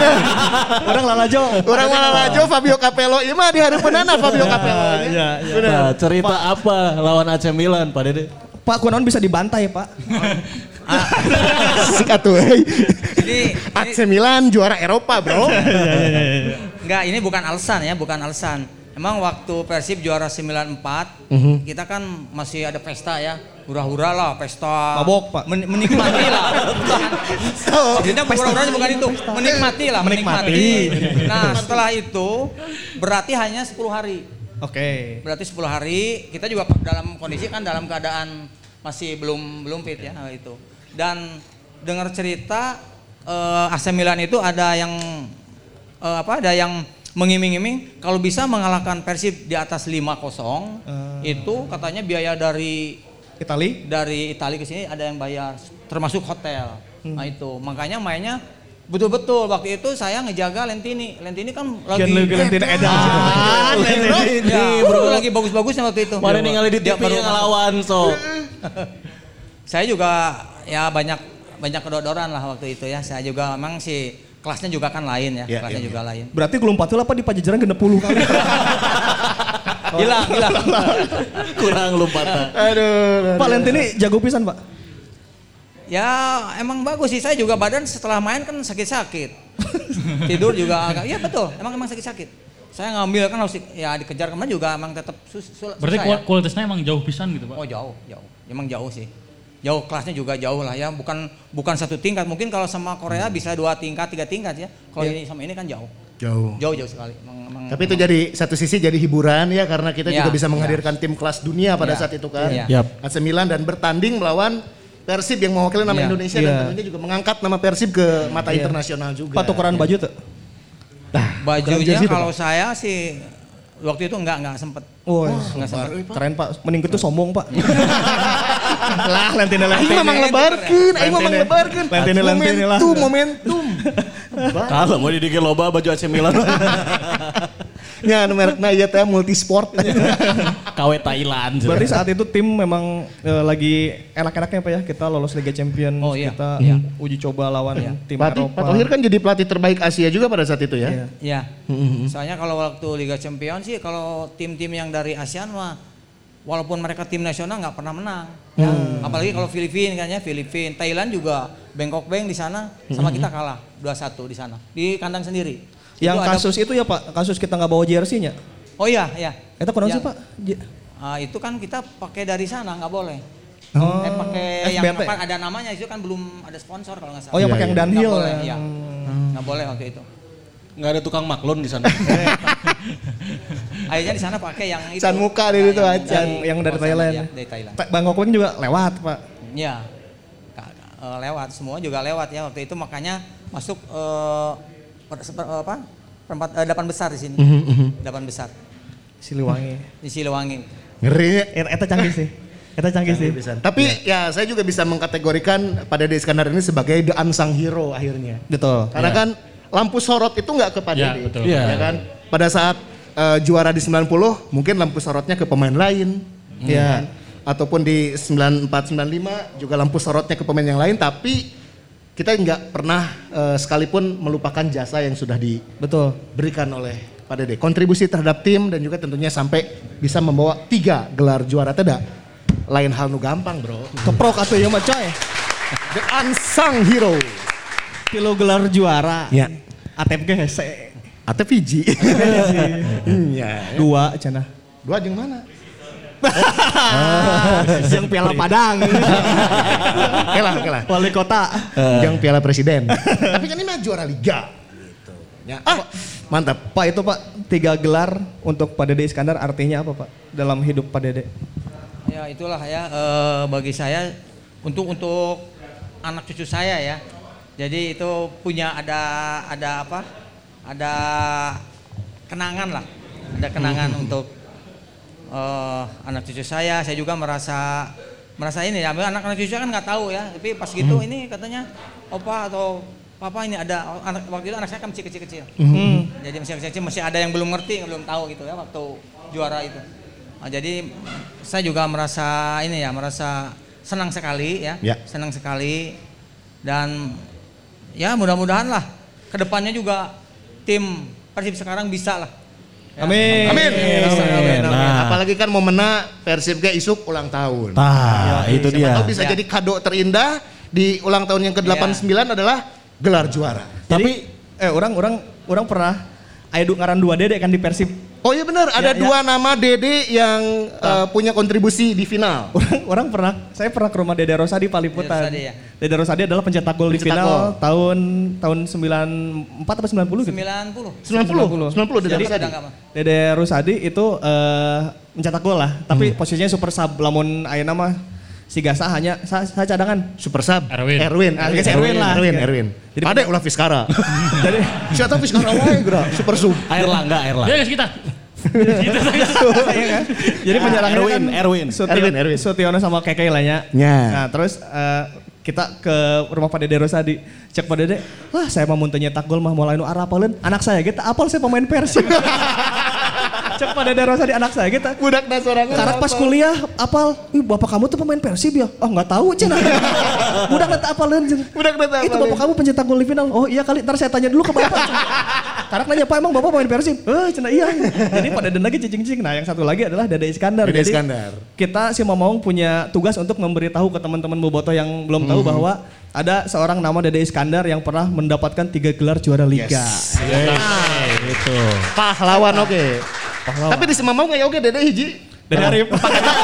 Orang lalajo. Orang malah lajo Fabio Capello, iya mah di hareupeunana Fabio Capello. nya. Iya, iya. Nah, cerita apa lawan AC Milan, Pak Dede? Pak kunaon bisa dibantai Pak. Sik atuh euy. Jadi AC Milan juara Eropa, Bro. enggak ini bukan alasan ya, bukan alasan. Emang waktu Persib juara 94, kita kan masih ada pesta ya. Hura-hura lah, pesta. Mabok, Pak. Men- menikmati lah. Bukan. Maksudnya hura-huranya bukan itu. Menikmati lah, menikmati. Nah, setelah itu berarti hanya 10 hari. Oke. Berarti 10 hari kita juga dalam kondisi kan dalam keadaan masih belum belum fit ya hal itu. Dan dengar cerita eh, AC Milan itu ada yang eh, apa ada yang mengiming-iming kalau bisa mengalahkan Persib di atas 5-0 itu katanya biaya dari Itali. dari Italia ke sini ada yang bayar termasuk hotel. Nah itu makanya mainnya betul-betul waktu itu saya ngejaga Lentini. Lentini kan lagi Lentini edan. Ah, bro. Ya, bro. lagi bagus-bagusnya waktu itu. Mana ningali di Dia TV yang ngelawan so. Saya juga ya banyak banyak kedodoran lah waktu itu ya. Saya juga memang sih kelasnya juga kan lain ya, Ya, kelasnya ya, juga lain. Berarti gelum patul apa di Pajajaran genep puluh kali. Hilang, hilang. Kurang lompatan. Aduh. Pak Lentini jago pisan Pak. ya emang bagus sih. Saya juga badan setelah main kan sakit-sakit. Tidur juga agak, iya betul. Emang emang sakit-sakit. Saya ngambil kan harus di- ya dikejar ke mana juga emang tetap sus, sul- Berarti susah ya. kualitasnya emang jauh pisan gitu Pak. Oh jauh, jauh. Emang jauh sih. Jauh kelasnya juga jauh lah ya. Bukan bukan satu tingkat. Mungkin kalau sama Korea bisa dua tingkat, tiga tingkat ya. Kalau ini sama ini kan jauh. Jauh. Jauh jauh sekali. Emang, emang, Tapi itu jadi satu sisi jadi hiburan ya karena kita Ya, juga bisa ya. menghadirkan tim kelas dunia pada Ya, saat itu kan. ya. Yap. AC Milan dan bertanding melawan Persib yang mewakili nama Ya. Indonesia Ya. dan tentunya juga mengangkat nama Persib ke mata Ya. internasional juga. Pak tukeran baju tuh. bajunya jersey tuh, kalau saya sih waktu itu enggak enggak sempet. Oh, Enggak sempet. keren Pak. Mending itu sombong Pak. lah Lentini Aing Lentini. memang lebarkeun, aing memang Lentini. lebarkeun. Lentini, Lentini lah. Momentum, momentum. Kalau mau didikin loba baju AC Milan. Nya anu merekna ieu teh multisport. KW Thailand. Berarti saat itu tim memang eh, lagi enak-enaknya Pak ya. Kita lolos Liga Champions, Oh, iya. kita Iya. uji coba lawan tim Pelatih Eropa. Pak Thohir kan jadi pelatih terbaik Asia juga pada saat itu ya. Iya. Ya. Soalnya kalau waktu Liga Champions sih kalau tim-tim yang dari ASEAN mah walaupun mereka tim nasional nggak pernah menang. Ya. Apalagi kalau Filipina kan ya, Filipina, Thailand juga Bangkok Bank di sana sama kita kalah 2-1 di sana. Di kandang sendiri. Yang Itu ada- kasus itu ya Pak, kasus kita nggak bawa jersey-nya. Oh iya, iya. Itu kurang Ya. sih Pak? Ah, itu kan kita pakai dari sana nggak boleh. Oh, eh pakai yang apa ada namanya itu kan belum ada sponsor kalau nggak salah. Oh yang Iya, pakai yang iya. Nggak downhill. boleh, ya. iya. Hmm. Nggak boleh waktu itu. Nggak ada tukang maklun di sana. Akhirnya di sana pakai yang itu. Can muka di Ya, situ, yang, Can. Yang dari Thailand. ya, dari Thailand. Pak Bangkok Bank juga lewat Pak. Ya, Ka- eh, lewat semua juga lewat ya waktu itu makanya masuk eh, per- eh, apa perempat eh, delapan besar di sini, delapan besar Siliwangi. di Siliwangi. Ngeri. Eh, Eta canggih sih. Eta canggih sih. Bisa. Tapi ya saya juga bisa mengkategorikan pada Dede Iskandar ini sebagai the unsung hero akhirnya. Betul. Karena kan lampu sorot itu nggak ke Pak Ya, Dede. betul. Iya. Ya kan? Pada saat eh, juara di 90 mungkin lampu sorotnya ke pemain lain. Ya. kan? Ataupun di 94 95 juga lampu sorotnya ke pemain yang lain tapi kita nggak pernah eh, sekalipun melupakan jasa yang sudah Betul. diberikan oleh Pak Dede. Kontribusi terhadap tim dan juga tentunya sampai bisa membawa tiga gelar juara tidak lain hal nu gampang bro. Keprok atau ya mah coy. The unsung hero. Kilo gelar juara. Ya. ATP hese. Atau Fiji. Iya. Dua cenah. Dua jeung mana? Yang Piala Padang. Oke lah, oke lah. Wali kota. Yang Piala Presiden. Tapi kan ini mah juara liga. Gitu. Ya. Ah, mantap. Pak itu Pak tiga gelar untuk Pak Dede Iskandar artinya apa Pak dalam hidup Pak Dede? Ya itulah ya eh, bagi saya untuk untuk anak cucu saya ya. Jadi itu punya ada ada apa? Ada kenangan lah. Ada kenangan untuk eh, anak cucu saya. Saya juga merasa merasa ini ya. Anak-anak cucu kan nggak tahu ya. Tapi pas gitu ini katanya opa atau papa ini ada anak waktu itu anak saya kan masih kecil-kecil. Hmm. Jadi masih kecil masih ada yang belum ngerti, yang belum tahu gitu ya waktu juara itu. Nah, jadi saya juga merasa ini ya, merasa senang sekali ya, Ya. senang sekali dan ya mudah-mudahan lah ke depannya juga tim Persib sekarang bisa lah. Ya. Amin. Amin. Amin, amin. Nah. Apalagi kan momennya Persib ke isuk ulang tahun. Nah, itu Siapa dia. tahu bisa Ya. jadi kado terindah di ulang tahun yang ke-89 adalah gelar juara. Tapi eh orang orang orang pernah du- ngaran dua Dede kan di Persib. Oh iya benar, ada Ya, ya. dua nama Dede yang eh, punya kontribusi di final. Orang orang pernah saya pernah ke rumah Dede Rosadi Paliputan. Dede Rosadi, ya. Dede Rosadi adalah pencetak gol di final gol. tahun tahun 94 atau 90 gitu. 90. 90, 90 Dede Jadi Rosadi. Udah nggak, Bang? Dede Rusadi itu eh mencetak gol lah, tapi posisinya super sub lamun ayeuna mah si Gasa hanya sa, sa cadangan. Super sub. Erwin. Erwin. Ah, geus Erwin lah. Erwin, Erwin. Jadi- Ada ulah Fiskara. Jadi Siapa Fiskara wae geura, super sub. Air langga, air Ya langga. guys kita. Kan? Jadi penyerangnya Erwin, kan Erwin. Erwin, Erwin. Sutiono sama Keke lah ya. Ya. Nah terus eh, kita ke rumah Pak Dede Rosadi. Cek Pak Dede, wah saya mau muntahnya tak gol mah mulai nu arapaleun. Anak saya gitu, apal saya pemain Persib. Cek Pak Dede Rosadi anak saya gitu. Budak da sorangan. Karena pas kuliah apal, ih bapak kamu tuh pemain Persib ya? Oh nggak tahu cina. Budak nggak apalin cenah. Budak da tak Itu bapak kamu pencetak gol di final. Oh iya kali, ntar saya tanya dulu ke bapak. Karena nanya pak emang bapak pemain Persib? Eh cina iya. Jadi pada dan lagi cicing-cicing. Nah yang satu lagi adalah Dede Iskandar. Dede Jadi, Iskandar. Kita si Mamaung punya tugas untuk memberitahu ke teman-teman boboto yang belum tahu bahwa ada seorang nama Dede Iskandar yang pernah mendapatkan tiga gelar juara liga. Itu. Pahlawan oke. Tapi di Semamau nggak ya oke Dede hiji. Dede Arif.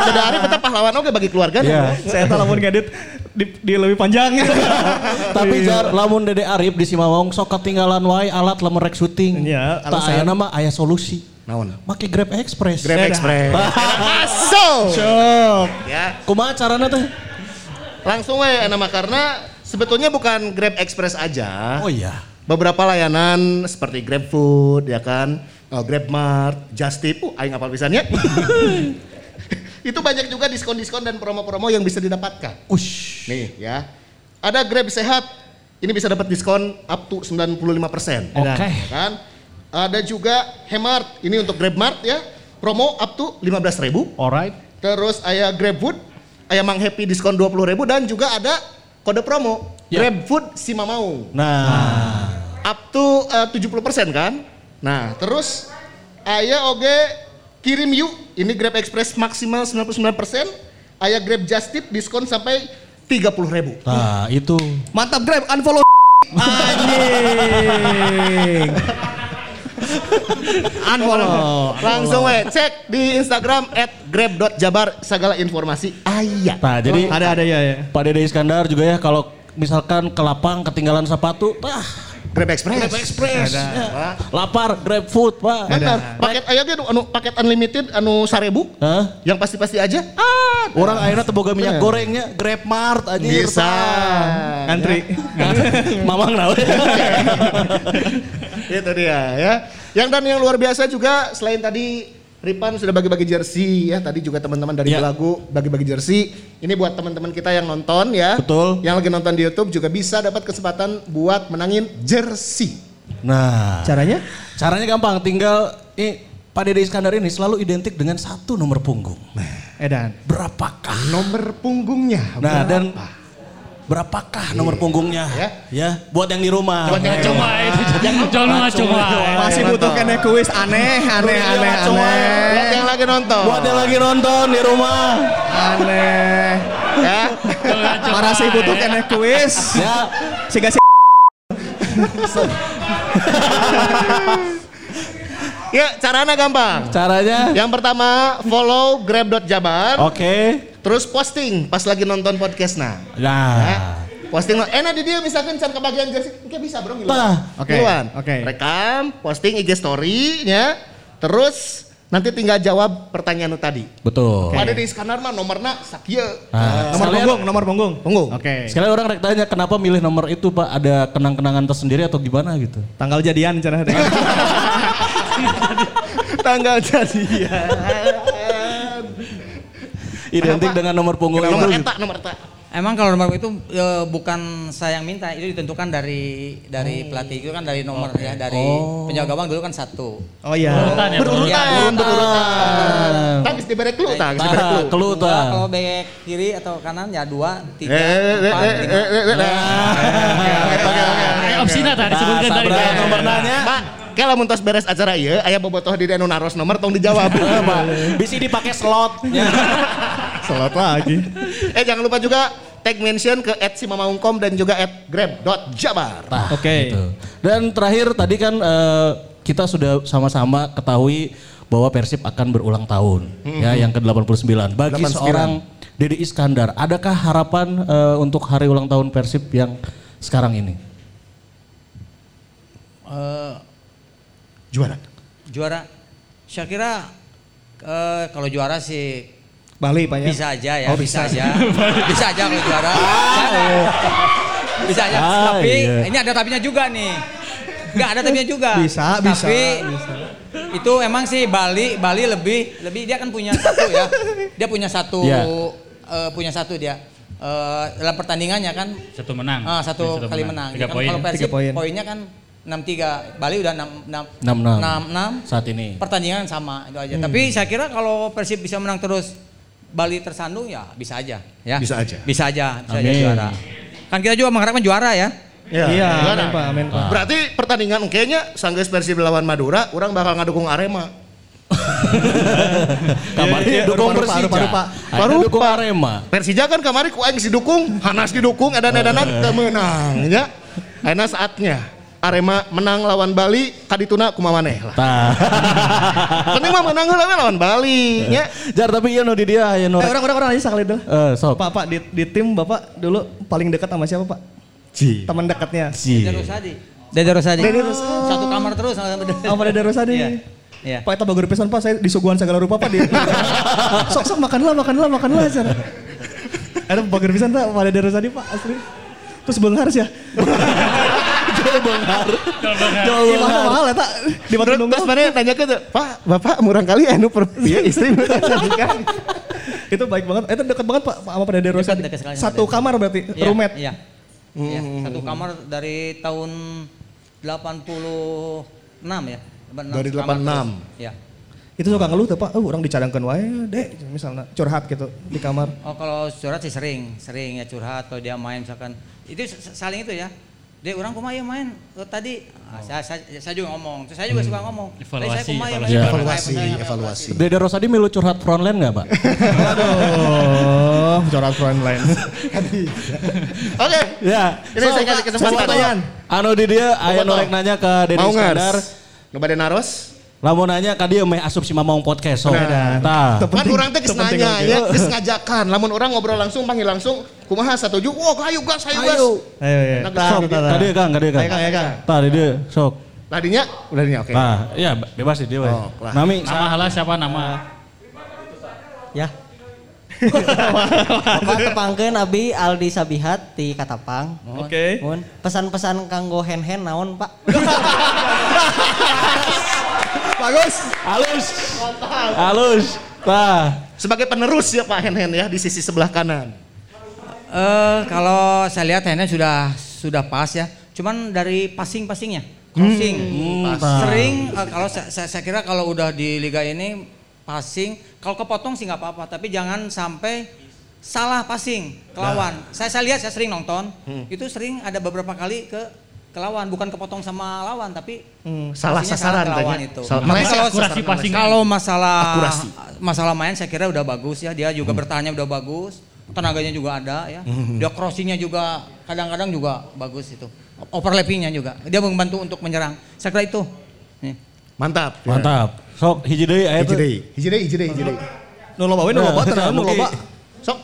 Dede Arif eta pahlawan oke bagi keluarga. Iya. Saya tahu lamun ngedit di, di lebih panjang. Tapi jar lamun Dede Arif di Simawong sok ketinggalan wae alat lamun rek syuting. Iya, Tak aya nama aya solusi. Naon? Make Grab Express. Grab Express. Masuk. Ya, Kumaha carana teh? langsung we nama karena sebetulnya bukan Grab Express aja. Oh iya. Beberapa layanan seperti GrabFood ya kan, oh, GrabMart, Just Tip, uh, aing apal pisannya. Itu banyak juga diskon-diskon dan promo-promo yang bisa didapatkan. Ush. Nih ya. Ada Grab Sehat. Ini bisa dapat diskon up to 95%. Oke. Kan? Ada juga Hemart, ini untuk GrabMart ya. Promo up to 15.000 ribu. Alright. Terus ayah GrabFood, ayah Mang Happy diskon 20.000 ribu dan juga ada kode promo Ya. GrabFood si Mamau. Nah, Up to eh, 70% kan. Nah, terus ayah oge kirim yuk. Ini Grab Express maksimal 99%. Ayah Grab Just Tip diskon sampai 30.000 ribu. nah itu. Mantap Grab, unfollow Anjing. Unfollow. Langsung we cek di Instagram at grab.jabar segala informasi ayah. Nah, jadi Ada ada ya ya. Pak Dede Iskandar juga ya kalau misalkan ke lapang ketinggalan sepatu, ah Grab Express. Grab Express. Ada. Ya. Lapar, Grab Food, Pak. Mantap. Paket ayah ge anu paket unlimited anu 1000 Hah? yang pasti-pasti aja. Ah, Orang akhirnya teboga minyak Bener. gorengnya Grab Mart aja. bisa. Antri. Mamang nawe. Itu dia ya. Yang dan yang luar biasa juga selain tadi Ripan sudah bagi-bagi jersey ya. Tadi juga teman-teman dari Ya. Belagu bagi-bagi jersey. Ini buat teman-teman kita yang nonton ya. Betul. Yang lagi nonton di YouTube juga bisa dapat kesempatan buat menangin jersey. Nah, Caranya? caranya gampang. Tinggal ini Pak Dede Iskandar ini selalu identik dengan satu nomor punggung. Edan. Berapakah? Nomor punggungnya. Nah, berapa? dan berapakah nomor punggungnya? Ya. Ya, buat yang di rumah. Buat yang- Cuma itu. Jangan cuma. Masih butuh kene kuis aneh aneh Iya, aneh cuma. Buat aneh. yang lagi nonton. Buat yang lagi nonton di rumah. Aneh. ya. Para sih butuh kene kuis. Ya, Siga si Ya, caranya gampang. caranya. Yang pertama, follow grab.jabar. Oke. Terus posting pas lagi nonton podcast nah. Nah. Ya. Posting lo, eh nah di dia misalkan can kebagian jersey, enggak bisa bro ngiluan. Tah. Oke, Ngiluan. oke. Rekam, posting IG story ya. Terus nanti tinggal jawab pertanyaan lu tadi. Betul. Ada di Iskandar mah nomorna sakieu. Nah, nomor sekalian- punggung, nomor punggung. Tunggu. Oke. Sekali orang rek tanya kenapa milih nomor itu Pak? Ada kenang-kenangan tersendiri atau gimana gitu? Tanggal jadian cara Tanggal jadian. Identik dengan nomor punggung nomor itu. eta, nomor eta. Emang kalau nomor itu e, bukan saya yang minta, itu ditentukan dari dari pelatih itu kan dari nomor ya, dari penjaga gawang dulu kan satu. Oh iya. Urutan ya. Berurutan, Ya, berurutan. Tangis diberi clue, tangis diberi Tah, clue. kelu Dua, tah. kalau back kiri atau kanan ya dua, tiga, Eh, eh, empat, eh, lima. eh, eh, eh, Eh, Opsina tadi disebutkan Nah, tadi. nomor nanya. Pak, kalau mun tos beres acara ieu aya bobotoh di anu naros nomor tong dijawab. Bisa dipakai slot. Ya. Salat lagi. eh jangan lupa juga tag mention ke @simamaungkom dan juga @grab.jabar. Tah, Oke. gitu. Dan terakhir tadi kan eh, kita sudah sama-sama ketahui bahwa Persib akan berulang tahun ya yang ke-89. Bagi 89. seorang Dedi Iskandar, adakah harapan eh, untuk hari ulang tahun Persib yang sekarang ini? Eh, Juara. juara, saya kira eh, kalau juara sih Bali Pak ya. bisa aja ya, Oh, bisa. bisa. aja, bisa aja kalau juara. Saya- bisa aja, Ah, tapi iya. ini ada tapinya juga nih. Enggak ada tapinya juga. Bisa, bisa, Tapi bisa. itu emang sih Bali, Bali lebih lebih dia kan punya satu ya. Dia punya satu Iya. eh, punya satu dia. Eh, dalam pertandingannya kan Satu menang. ah, satu, kali menang. Tiga Ya kan, poin. Kalau Persib poin. poinnya kan 63, Bali udah 6 6 6-6 6 saat ini. pertandingan sama itu aja. Tapi saya kira kalau Persib bisa menang terus Bali tersandung ya bisa aja ya. Bisa aja. Bisa aja, bisa aja Amin. juara. Kan kita juga mengharapkan juara ya. Iya, juara. amin Pak, amin Pak. Berarti pertandingan kayaknya Sanggeus Persib lawan Madura, orang bakal ngadukung Arema. Kabarnya Iya, iya, dukung Persija. rupa-rupa. Akhirnya dukung Arema. Persija kan kemarin ku aing didukung, Hanas didukung, edan-edanan teu meunang ya. Ayeuna saatnya Arema menang lawan Bali, kadituna kumaha maneh lah. Tah. Penting mah menang heula we lawan Bali nya. Jar tapi iya no di dia aya no. Eh, orang-orang aja sekali dulu. Eh, sok. Pak, Pak, di, di tim Bapak dulu paling dekat sama siapa Pak? Si. Teman dekatnya. Si. Dede Rosadi. Dede Rosadi. Dede Rosadi. Satu kamar terus sama Dede. Ada Rosadi? Iya. Iya. Pak itu bagus pisan Pak, saya disuguhan segala rupa Pak. Di, sok sok makanlah, makanlah, makanlah. Cara. Ada bagus pisan Pak, Pak ada Rosadi Pak asli. Terus benghar sih ya. Jauh Iya mahal mahal ya tak di Batu Terus, Nunggal. terus mana nanya ke tuh, Pak, Bapak murang kali anu per ya, istri. Itu baik banget. Itu dekat banget Pak sama Pak Dede sama Satu kamar berarti, Iya, roommate. Iya. Iya, satu kamar dari tahun 86 ya. Dari 86. Ya. Itu suka ngeluh tuh Pak, oh orang dicadangkan wae dek misalnya curhat gitu di kamar. Oh kalau curhat sih sering, sering ya curhat kalau dia main misalkan itu saling itu ya. Dek orang kumaha ya main Eh, tadi Ah, saya, saya, saya juga ngomong, Terus saya juga suka ngomong. Saya Evaluasi, kumaha ya main?" evaluasi. Evaluasi, Saya- evaluasi. Dede Rosadi milu curhat frontline nggak pak? Oh, curhat frontline. Oke. ya. Ini saya kasih kesempatan. pertanyaan. Anu di dia aya Bobotoh. norek nanya ke Dede Iskandar. Ngebade naros? Lamun nanya ka dia meh asup si Mamong podcast. So, Benar. tah. Kan orang teh geus nanya ya, geus ngajakan. Lamun orang ngobrol langsung, panggil langsung, kumaha satuju? Wah, ayo gas, ayo gas. Ayo ya. Nah, sok. Tadi Kang, tadi Kang. Ayo, Kang, ayo, Kang. Tah di dia, sok. Tadinya udah ini oke. Tah, iya be- bebas sih dia. we. Oh. Nami, Nama halah siapa nama? Ya. Bapak tepangkeun abi Aldi Sabihat di Katapang. Oke. Mun pesan-pesan kanggo hen-hen naon, Pak? Bagus. halus. Halus. Tah. Sebagai penerus ya Pak Hen Hen ya di sisi sebelah kanan. Eh kalau saya lihat handnya sudah sudah pas ya. Cuman dari passing-passingnya, crossing. Sering eh, kalau saya, saya, kira kalau udah di liga ini passing, kalau kepotong sih nggak apa-apa, tapi jangan sampai salah passing ke lawan. Saya saya lihat saya sering nonton, itu sering ada beberapa kali ke ke lawan, bukan kepotong sama lawan, tapi Salah passingnya sasaran lawan itu. Salah- kalau Akurasi passing. kalau masalah Akurasi. masalah main saya kira udah bagus ya. Dia juga bertahannya udah bagus. Tenaganya juga ada ya. Dia crossingnya juga kadang-kadang juga bagus itu. Overlappingnya juga. Dia membantu untuk menyerang. Saya kira itu. Nih. Mantap. ya. Mantap. Sok hiji deui aya Hiji teh. deui, hiji deui, hiji deui, hiji deui. Nu loba we nu loba tenang nu loba. Sok.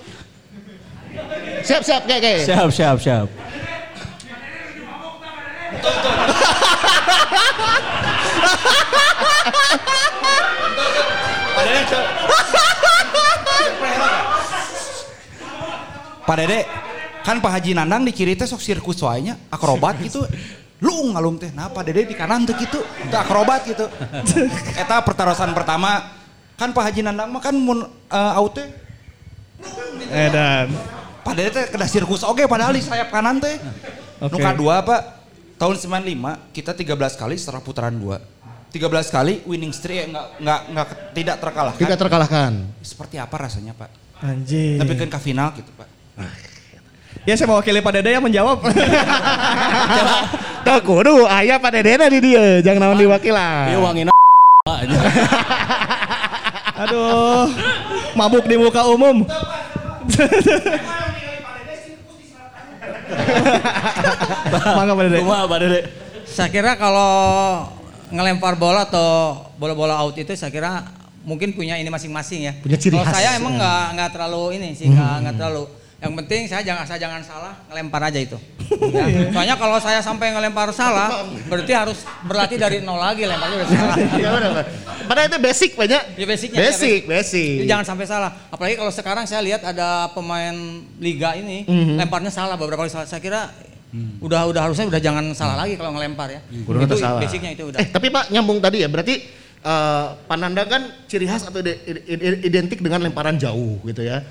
Siap, siap, kayak kayak. Siap, siap, siap. Pak Dede, kan Pak Haji Nandang di kiri teh sok sirkus wae akrobat gitu. Lu ngalung teh, nah Pak Dede di kanan tuh gitu, teu akrobat gitu. Eta pertarusan pertama, kan Pak Haji Nandang mah kan mun uh, out teh, Edan. Pak Dede teh kena sirkus oge padahal di sayap kanan teh. Nu Oke. kadua Pak, tahun 95 kita 13 kali setelah putaran 2. 13 kali winning streak eh, nggak nggak nggak tidak terkalahkan. Tidak terkalahkan. Seperti apa rasanya Pak? Anjing. Tapi kan ke final gitu Pak. Ya saya mewakili Pak Dede yang menjawab. Tuh kudu aya Pak Dedena di dia, jangan naon diwakilan. Ieu wangina. Aduh. Mabuk di muka umum. Mangga Pak Dede. Pak Dede? Saya kira kalau ngelempar bola atau bola-bola out itu saya kira mungkin punya ini masing-masing ya. Punya ciri kalau khas. saya emang nggak nggak terlalu ini sih nggak nggak terlalu. Yang penting saya jangan saya jangan salah ngelempar aja itu. Ya. Soalnya kalau saya sampai ngelempar salah, berarti harus berlatih dari nol lagi lemparnya udah salah. Iya. Padahal itu basic banyak. Ya basicnya. Basic, ya, basic. Jadi jangan sampai salah. Apalagi kalau sekarang saya lihat ada pemain liga ini Mhm. lemparnya salah beberapa kali salah. Saya kira udah udah harusnya udah jangan salah lagi kalau ngelempar ya. Udah itu salah. basicnya itu udah. Eh tapi Pak nyambung tadi ya berarti eh, Pananda kan ciri khas atau ide- ide- identik dengan lemparan jauh gitu ya.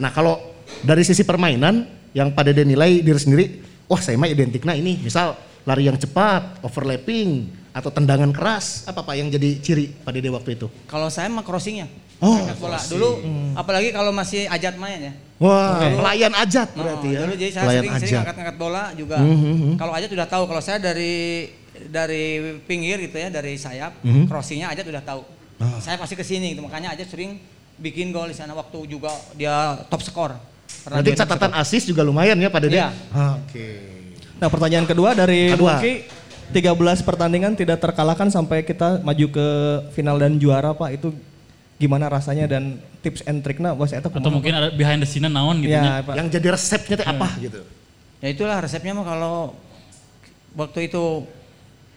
Nah kalau dari sisi permainan yang Pak Dede nilai diri sendiri, wah saya mah identiknya ini misal lari yang cepat, overlapping, atau tendangan keras, apa Pak yang jadi ciri Pak Dede waktu itu? Kalau saya mah crossingnya. Oh, bola. Dulu apalagi kalau masih ajat main ya. Wah, pelayan ajat Oh, berarti ya. Dulu jadi saya Pelayan sering sering ajat. angkat-angkat bola juga. Mhm. Kalau ajat udah tahu kalau saya dari dari pinggir gitu ya, dari sayap, Mhm. crossingnya ajat udah tahu. Ah. Saya pasti ke sini gitu. Makanya ajat sering bikin gol di sana waktu juga dia top skor. Berarti top catatan asis juga lumayan ya Pak Dede? Iya. Oke. Nah pertanyaan kedua dari Kedua. Muki. 13 pertandingan tidak terkalahkan sampai kita maju ke final dan juara Pak. Itu gimana rasanya dan tips and triknya bos eta Atau mungkin ada behind the scene naon gitu Ya, nya. Pak. Yang jadi resepnya teh apa gitu? Ya itulah resepnya mah kalau waktu itu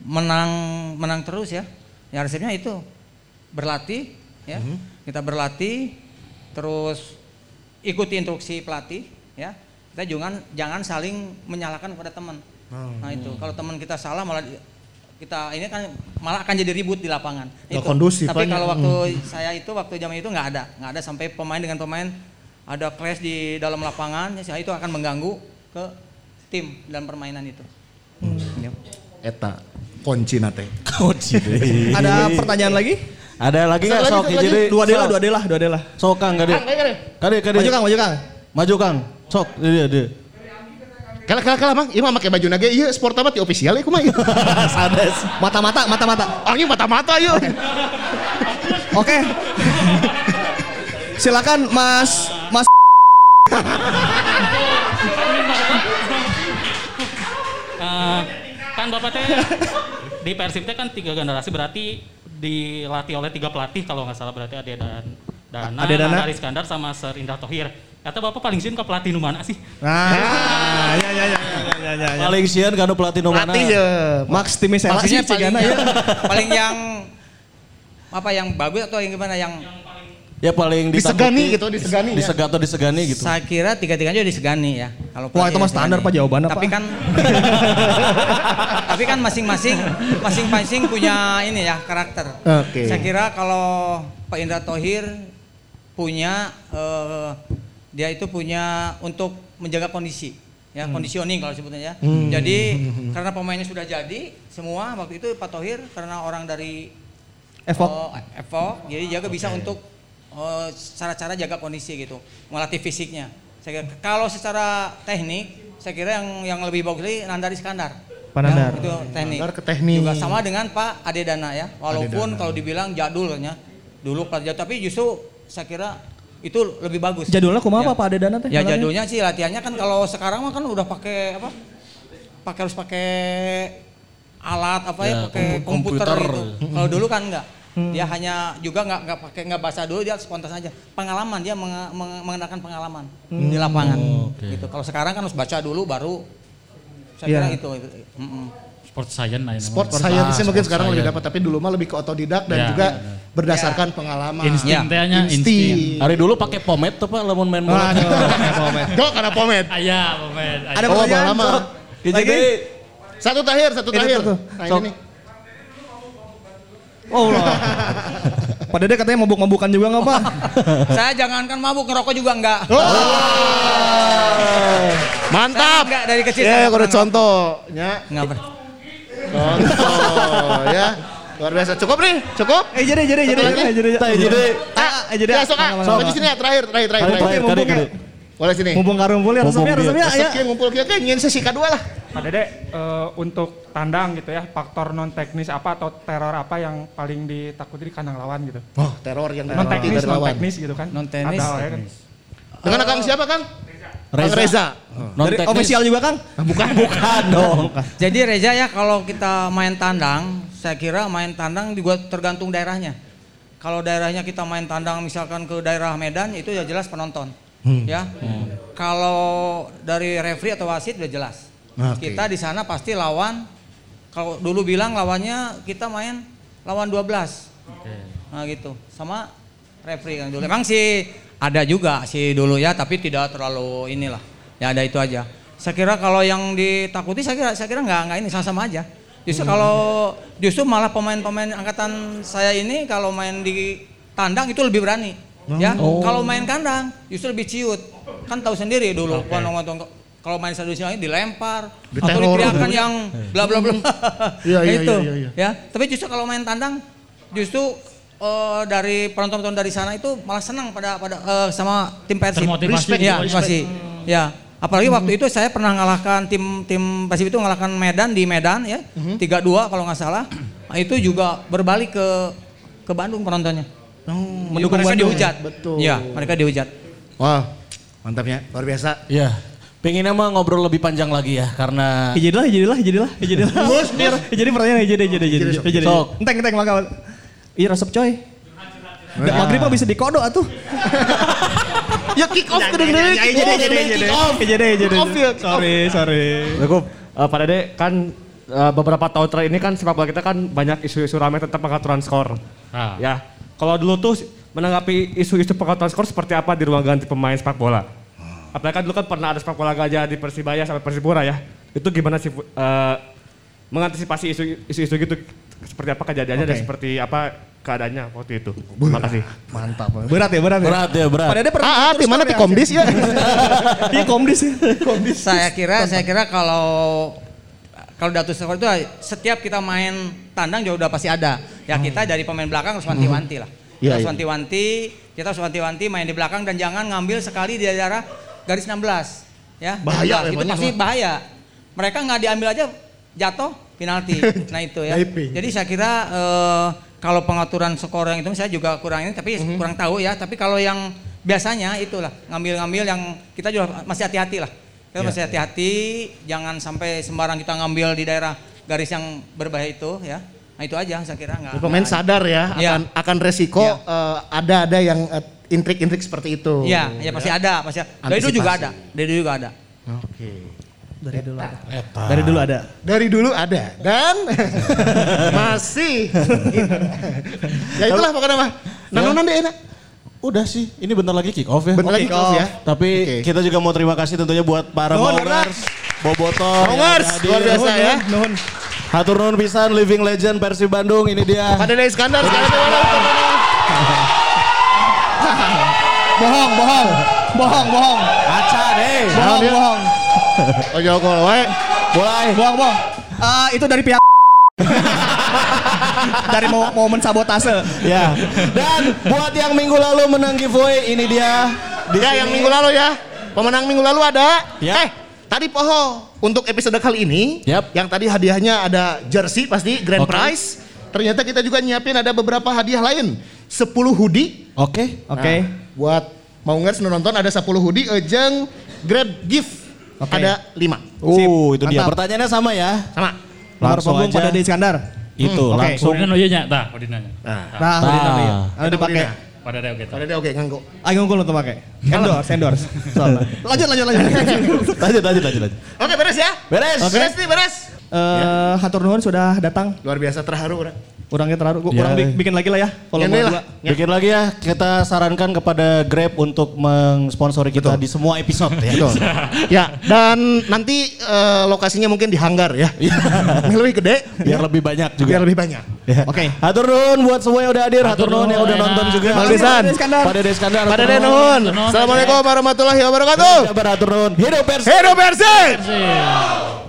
menang menang terus ya. Ya resepnya itu berlatih ya. Kita berlatih terus ikuti instruksi pelatih ya. Kita jangan jangan saling menyalahkan kepada teman. Nah itu kalau teman kita salah malah kita ini kan malah akan jadi ribut di lapangan. Itu. kondusif Tapi banyak. kalau waktu saya itu waktu zaman itu nggak ada, nggak ada sampai pemain dengan pemain ada clash di dalam lapangan, ya saya itu akan mengganggu ke tim dalam permainan itu. Ya. Eta. kunci nate. Ada pertanyaan lagi? Ada lagi nggak sok deui? Dua dela, dua dela, dua dela. Sok Kang kade. Kade kade. Maju Kang, maju Kang. Maju Kang. Sok dia dia. Kalah kalah kalah mang, mah make baju nage ieu sport amat di official kumaha ieu. Sades. Mata-mata, mata-mata. Anjing mata-mata ieu. Oke. Silakan Mas Mas Eh, kan bapak teh di Persib teh kan tiga generasi berarti dilatih oleh tiga pelatih kalau nggak salah berarti Ade dan Dana, Ade Dana. Nanda Iskandar sama Ser Indah Tohir. Kata bapak paling sieun ke pelatih nu mana sih? Nah, ya ya ya ya ya ya. ya. Paling sian kan pelatih nu mana? Pelatih ya. Max Timisela sih cigana ya. yang, paling yang apa yang bagus atau yang gimana yang Ya paling Disegani gitu, disegani ya. Disegani atau disegani gitu. saya kira tiga-tiganya udah disegani ya. Kalau Wah, itu mah standar. Pak, jawabannya, Tapi Pak. kan Tapi kan masing-masing masing-masing punya ini ya karakter. Oke. Saya kira kalau Pak Indra Tohir punya eh, dia itu punya untuk menjaga kondisi ya conditioning kalau sebutnya ya. Jadi karena pemainnya sudah jadi semua waktu itu Pak Tohir karena orang dari Evok. Oh, Evok, jadi jaga bisa untuk eh, cara-cara jaga kondisi gitu, melatih fisiknya. Saya kira kalau secara teknik, saya kira yang yang lebih bagus lagi Nandar Iskandar. Pak Nandar. Ya, itu teknik. Nandar ke teknik. Juga sama dengan Pak Ade Dana ya. Walaupun Dana. kalau dibilang jadul katanya, dulu jadul, tapi justru saya kira itu lebih bagus. Jadulnya kumaha Ya. Pak, Pak Ade Dana teh? Ya jadulnya sih latihannya kan kalau sekarang mah kan udah pakai apa? Pakai harus pakai alat apa ya, Ya, pakai kom- komputer, komputer. gitu. Kalau dulu kan enggak. Dia hanya juga nggak nggak pakai nggak bahasa dulu dia spontan aja. Pengalaman dia menge- menge- mengenakan pengalaman di lapangan. Gitu. Kalau sekarang kan harus baca dulu baru saya Iya. kira itu. itu. Mm-mm. Sport science lah ini. Sport science Ah, mungkin sekarang lebih dapat tapi dulu mah lebih ke otodidak dan Ya, juga benar. berdasarkan pengalaman. Insting Ya. teh nya insting. Insting. Hari dulu pakai pomade tuh Pak lamun main bola. Dok karena pomet. Aya, pemain. aya. Ada Oh, Lagi? deui. Satu terakhir, satu terakhir. Nah, ini nih. Oh lah. Pak Dede katanya mabuk-mabukan juga nggak Pak? Saya jangankan mabuk ngerokok juga enggak. Oh. Mantap. Saya enggak, dari kecil Ya, saya kalau contohnya. Enggak pernah. Contoh ya. Luar biasa. Cukup nih, cukup. Eh jadi jadi jadi lagi? jadi jadi. Deui. Ah, eh, jadi. Ya, sok ah. Sok. Sini ya, terakhir, terakhir, terakhir. Mumpung ya. Boleh sini. Mumpung karumpul ya, resepnya resepnya ya. ya ngumpul kita kayak ingin sesi kedua lah. Pak Dede, eh, untuk tandang gitu ya, faktor non teknis apa atau teror apa yang paling ditakuti di kandang lawan gitu? Oh, teror yang Non teknis, dari non teknis gitu kan? Non-teknis. Ada ya kan? Dengan Kang siapa, Kang? Kang Reza. Reza. Non Dari teknis. official juga Kang? Bukan, Bukan dong. Jadi Reza ya kalau kita main tandang, saya kira main tandang juga tergantung daerahnya. Kalau daerahnya kita main tandang misalkan ke daerah Medan itu ya jelas penonton. Ya. Kalau dari referee atau wasit udah jelas. Oke. Kita di sana pasti lawan kalau dulu bilang lawannya kita main lawan 12. Nah gitu. Sama referee kan dulu. Memang sih ada juga sih dulu ya, tapi tidak terlalu inilah. Ya ada itu aja. Saya kira kalau yang ditakuti saya kira saya kira nggak nggak ini sama-sama aja. Justru kalau justru malah pemain-pemain angkatan saya ini kalau main di tandang itu lebih berani. Ya, kalau main kandang justru lebih ciut. Kan tahu sendiri dulu okay. Kalau main satu sini dilempar atau Diteror. diteriakan yang bla bla bla. Iya, iya, itu. iya, iya. Ya, tapi justru kalau main tandang justru eh, dari penonton-penonton dari sana itu malah senang pada pada eh, sama tim Persib. Termotivasi. Ya, Respect. motivasi. Ya. Apalagi waktu itu saya pernah ngalahkan tim tim Persib itu ngalahkan Medan di Medan ya. 3-2 kalau nggak salah. Nah, itu juga berbalik ke ke Bandung penontonnya. mendukung mereka Bandung. dihujat. Betul. Ya, mereka dihujat. Wah, mantapnya. Luar biasa. Ya. Pengennya mah ngobrol lebih panjang lagi ya karena Hijadilah, hijadilah, hijadilah, hijadilah. Biar jadi pertanyaan hijadi, hijadi, hijadi, hijadi. Sok. Enteng, enteng, maka. Iya resep coy. Dan maghrib mah bisa dikodo atuh. Ya kick off ke deui. Jadi, jadi, jadi. Jadi, jadi. Off ya, kick off. Sorry, sorry. Assalamualaikum. Eh, Pak Dede, kan eh, beberapa tahun terakhir ini kan sepak bola kita kan banyak isu-isu ramai tentang pengaturan skor. Ah. Ya, kalau dulu tuh menanggapi isu-isu pengaturan skor seperti apa di ruang ganti pemain sepak bola? Apalagi kan dulu kan pernah ada sepak bola gajah di Persibaya sampai Persipura ya. Itu gimana sih eh, mengantisipasi isu- isu-isu gitu? Seperti apa kejadiannya dan Oke. seperti apa keadaannya waktu itu? Terima kasih. Mantap. Berat ya, berat ya. berat ya berat. Pada dia pernah Ah, ah, di mana di komdis ya? Iya komdis ya. saya kira saya kira kalau kalau data skor itu setiap kita main tandang juga udah pasti ada. Ya kita dari pemain belakang harus wanti-wanti lah. Iya, Kita harus iya. wanti-wanti, kita harus wanti-wanti main di belakang dan jangan ngambil sekali di daerah garis 16. Ya, Bahaya itu memangnya, pasti bahaya. Mereka nggak diambil aja jatuh penalti. nah itu ya. Jadi saya kira eh, kalau pengaturan skor yang itu saya juga kurang ini tapi Mhm. kurang tahu ya. Tapi kalau yang biasanya itulah ngambil-ngambil yang kita juga masih hati-hati lah. Kita Ya. masih hati-hati, jangan sampai sembarang kita ngambil di daerah garis yang berbahaya itu ya. Nah itu aja saya kira nggak. Pemain sadar ya Iya. akan akan resiko Iya. eh, ada ada yang eh, intrik-intrik seperti itu. Iya, ya pasti ada, pasti. ada. Dari dulu juga ada, dari dulu juga ada. Oke. Dari dulu ada. Dari dulu ada. Dari dulu ada dan masih. ya itulah pokoknya mah. Nanonan deh enak. Udah sih, ini bentar lagi kick off ya. Bentar lagi kick off ya. Tapi Oke. kita juga mau terima kasih tentunya buat para Nuhun, yang Maungers, hadir. luar biasa ya. Nuhun. Hatur nuhun pisan Living Legend Persib Bandung ini dia. Pada Dede Iskandar sekarang di mana? Bohong, bohong. Bohong, bohong. Aca deh. Bohong, bohong. Oh jokol wae. Mulai. Bohong, bohong. Ah, itu dari pihak dari mo momen sabotase. Ya. Dan buat yang minggu lalu menang giveaway ini dia. Di Ya sini. yang minggu lalu ya. Pemenang minggu lalu ada. Ya. Eh, tadi Poho untuk episode kali ini Yap. yang tadi hadiahnya ada jersey pasti grand Oke. prize. Ternyata kita juga nyiapin ada beberapa hadiah lain. 10 hoodie. Oke. Oke. Nah, buat mau nggak nonton ada 10 hoodie ejeng grab gift. Oke. Ada 5. Uh, itu dia. Mantap. Pertanyaannya sama ya. Sama. Nomor Langsung punggung aja. pada Dede Iskandar. Itu oke. langsung. Odinan oh iya nya, tah Odinanya. Nah, Nah, ya. Ada dipakai. Pada deh oke. tah. ada deh oke nganggo. Ayo ngungkul untuk pakai. Endorse, endorse. Soalnya. Lanjut, lanjut, lanjut. Lanjut, lanjut, lanjut, lanjut. Oke beres ya. Beres. Beres nih beres. Eh, hatur nuhun sudah datang. Luar biasa terharu udah. Orangnya terharu. Gua Ya. kurang bi- bikin lagi lah ya. Follow Ini lah. Ya. Bikin lagi ya, kita sarankan kepada Grab untuk mensponsori kita di semua episode ya. Betul. ya, dan nanti eh, lokasinya mungkin di hanggar ya. Yang lebih gede, Biar lebih banyak juga. biar lebih banyak. Ya. Oke. Hatur nuhun buat semua yang udah hadir, hatur Hatur nuhun yang udah nonton juga. Bang Iskandar. Pada Deskandar. Pada deh nuhun. Assalamualaikum warahmatullahi wabarakatuh. Hatur nuhun. Hidup Persib. Hidup. Persib.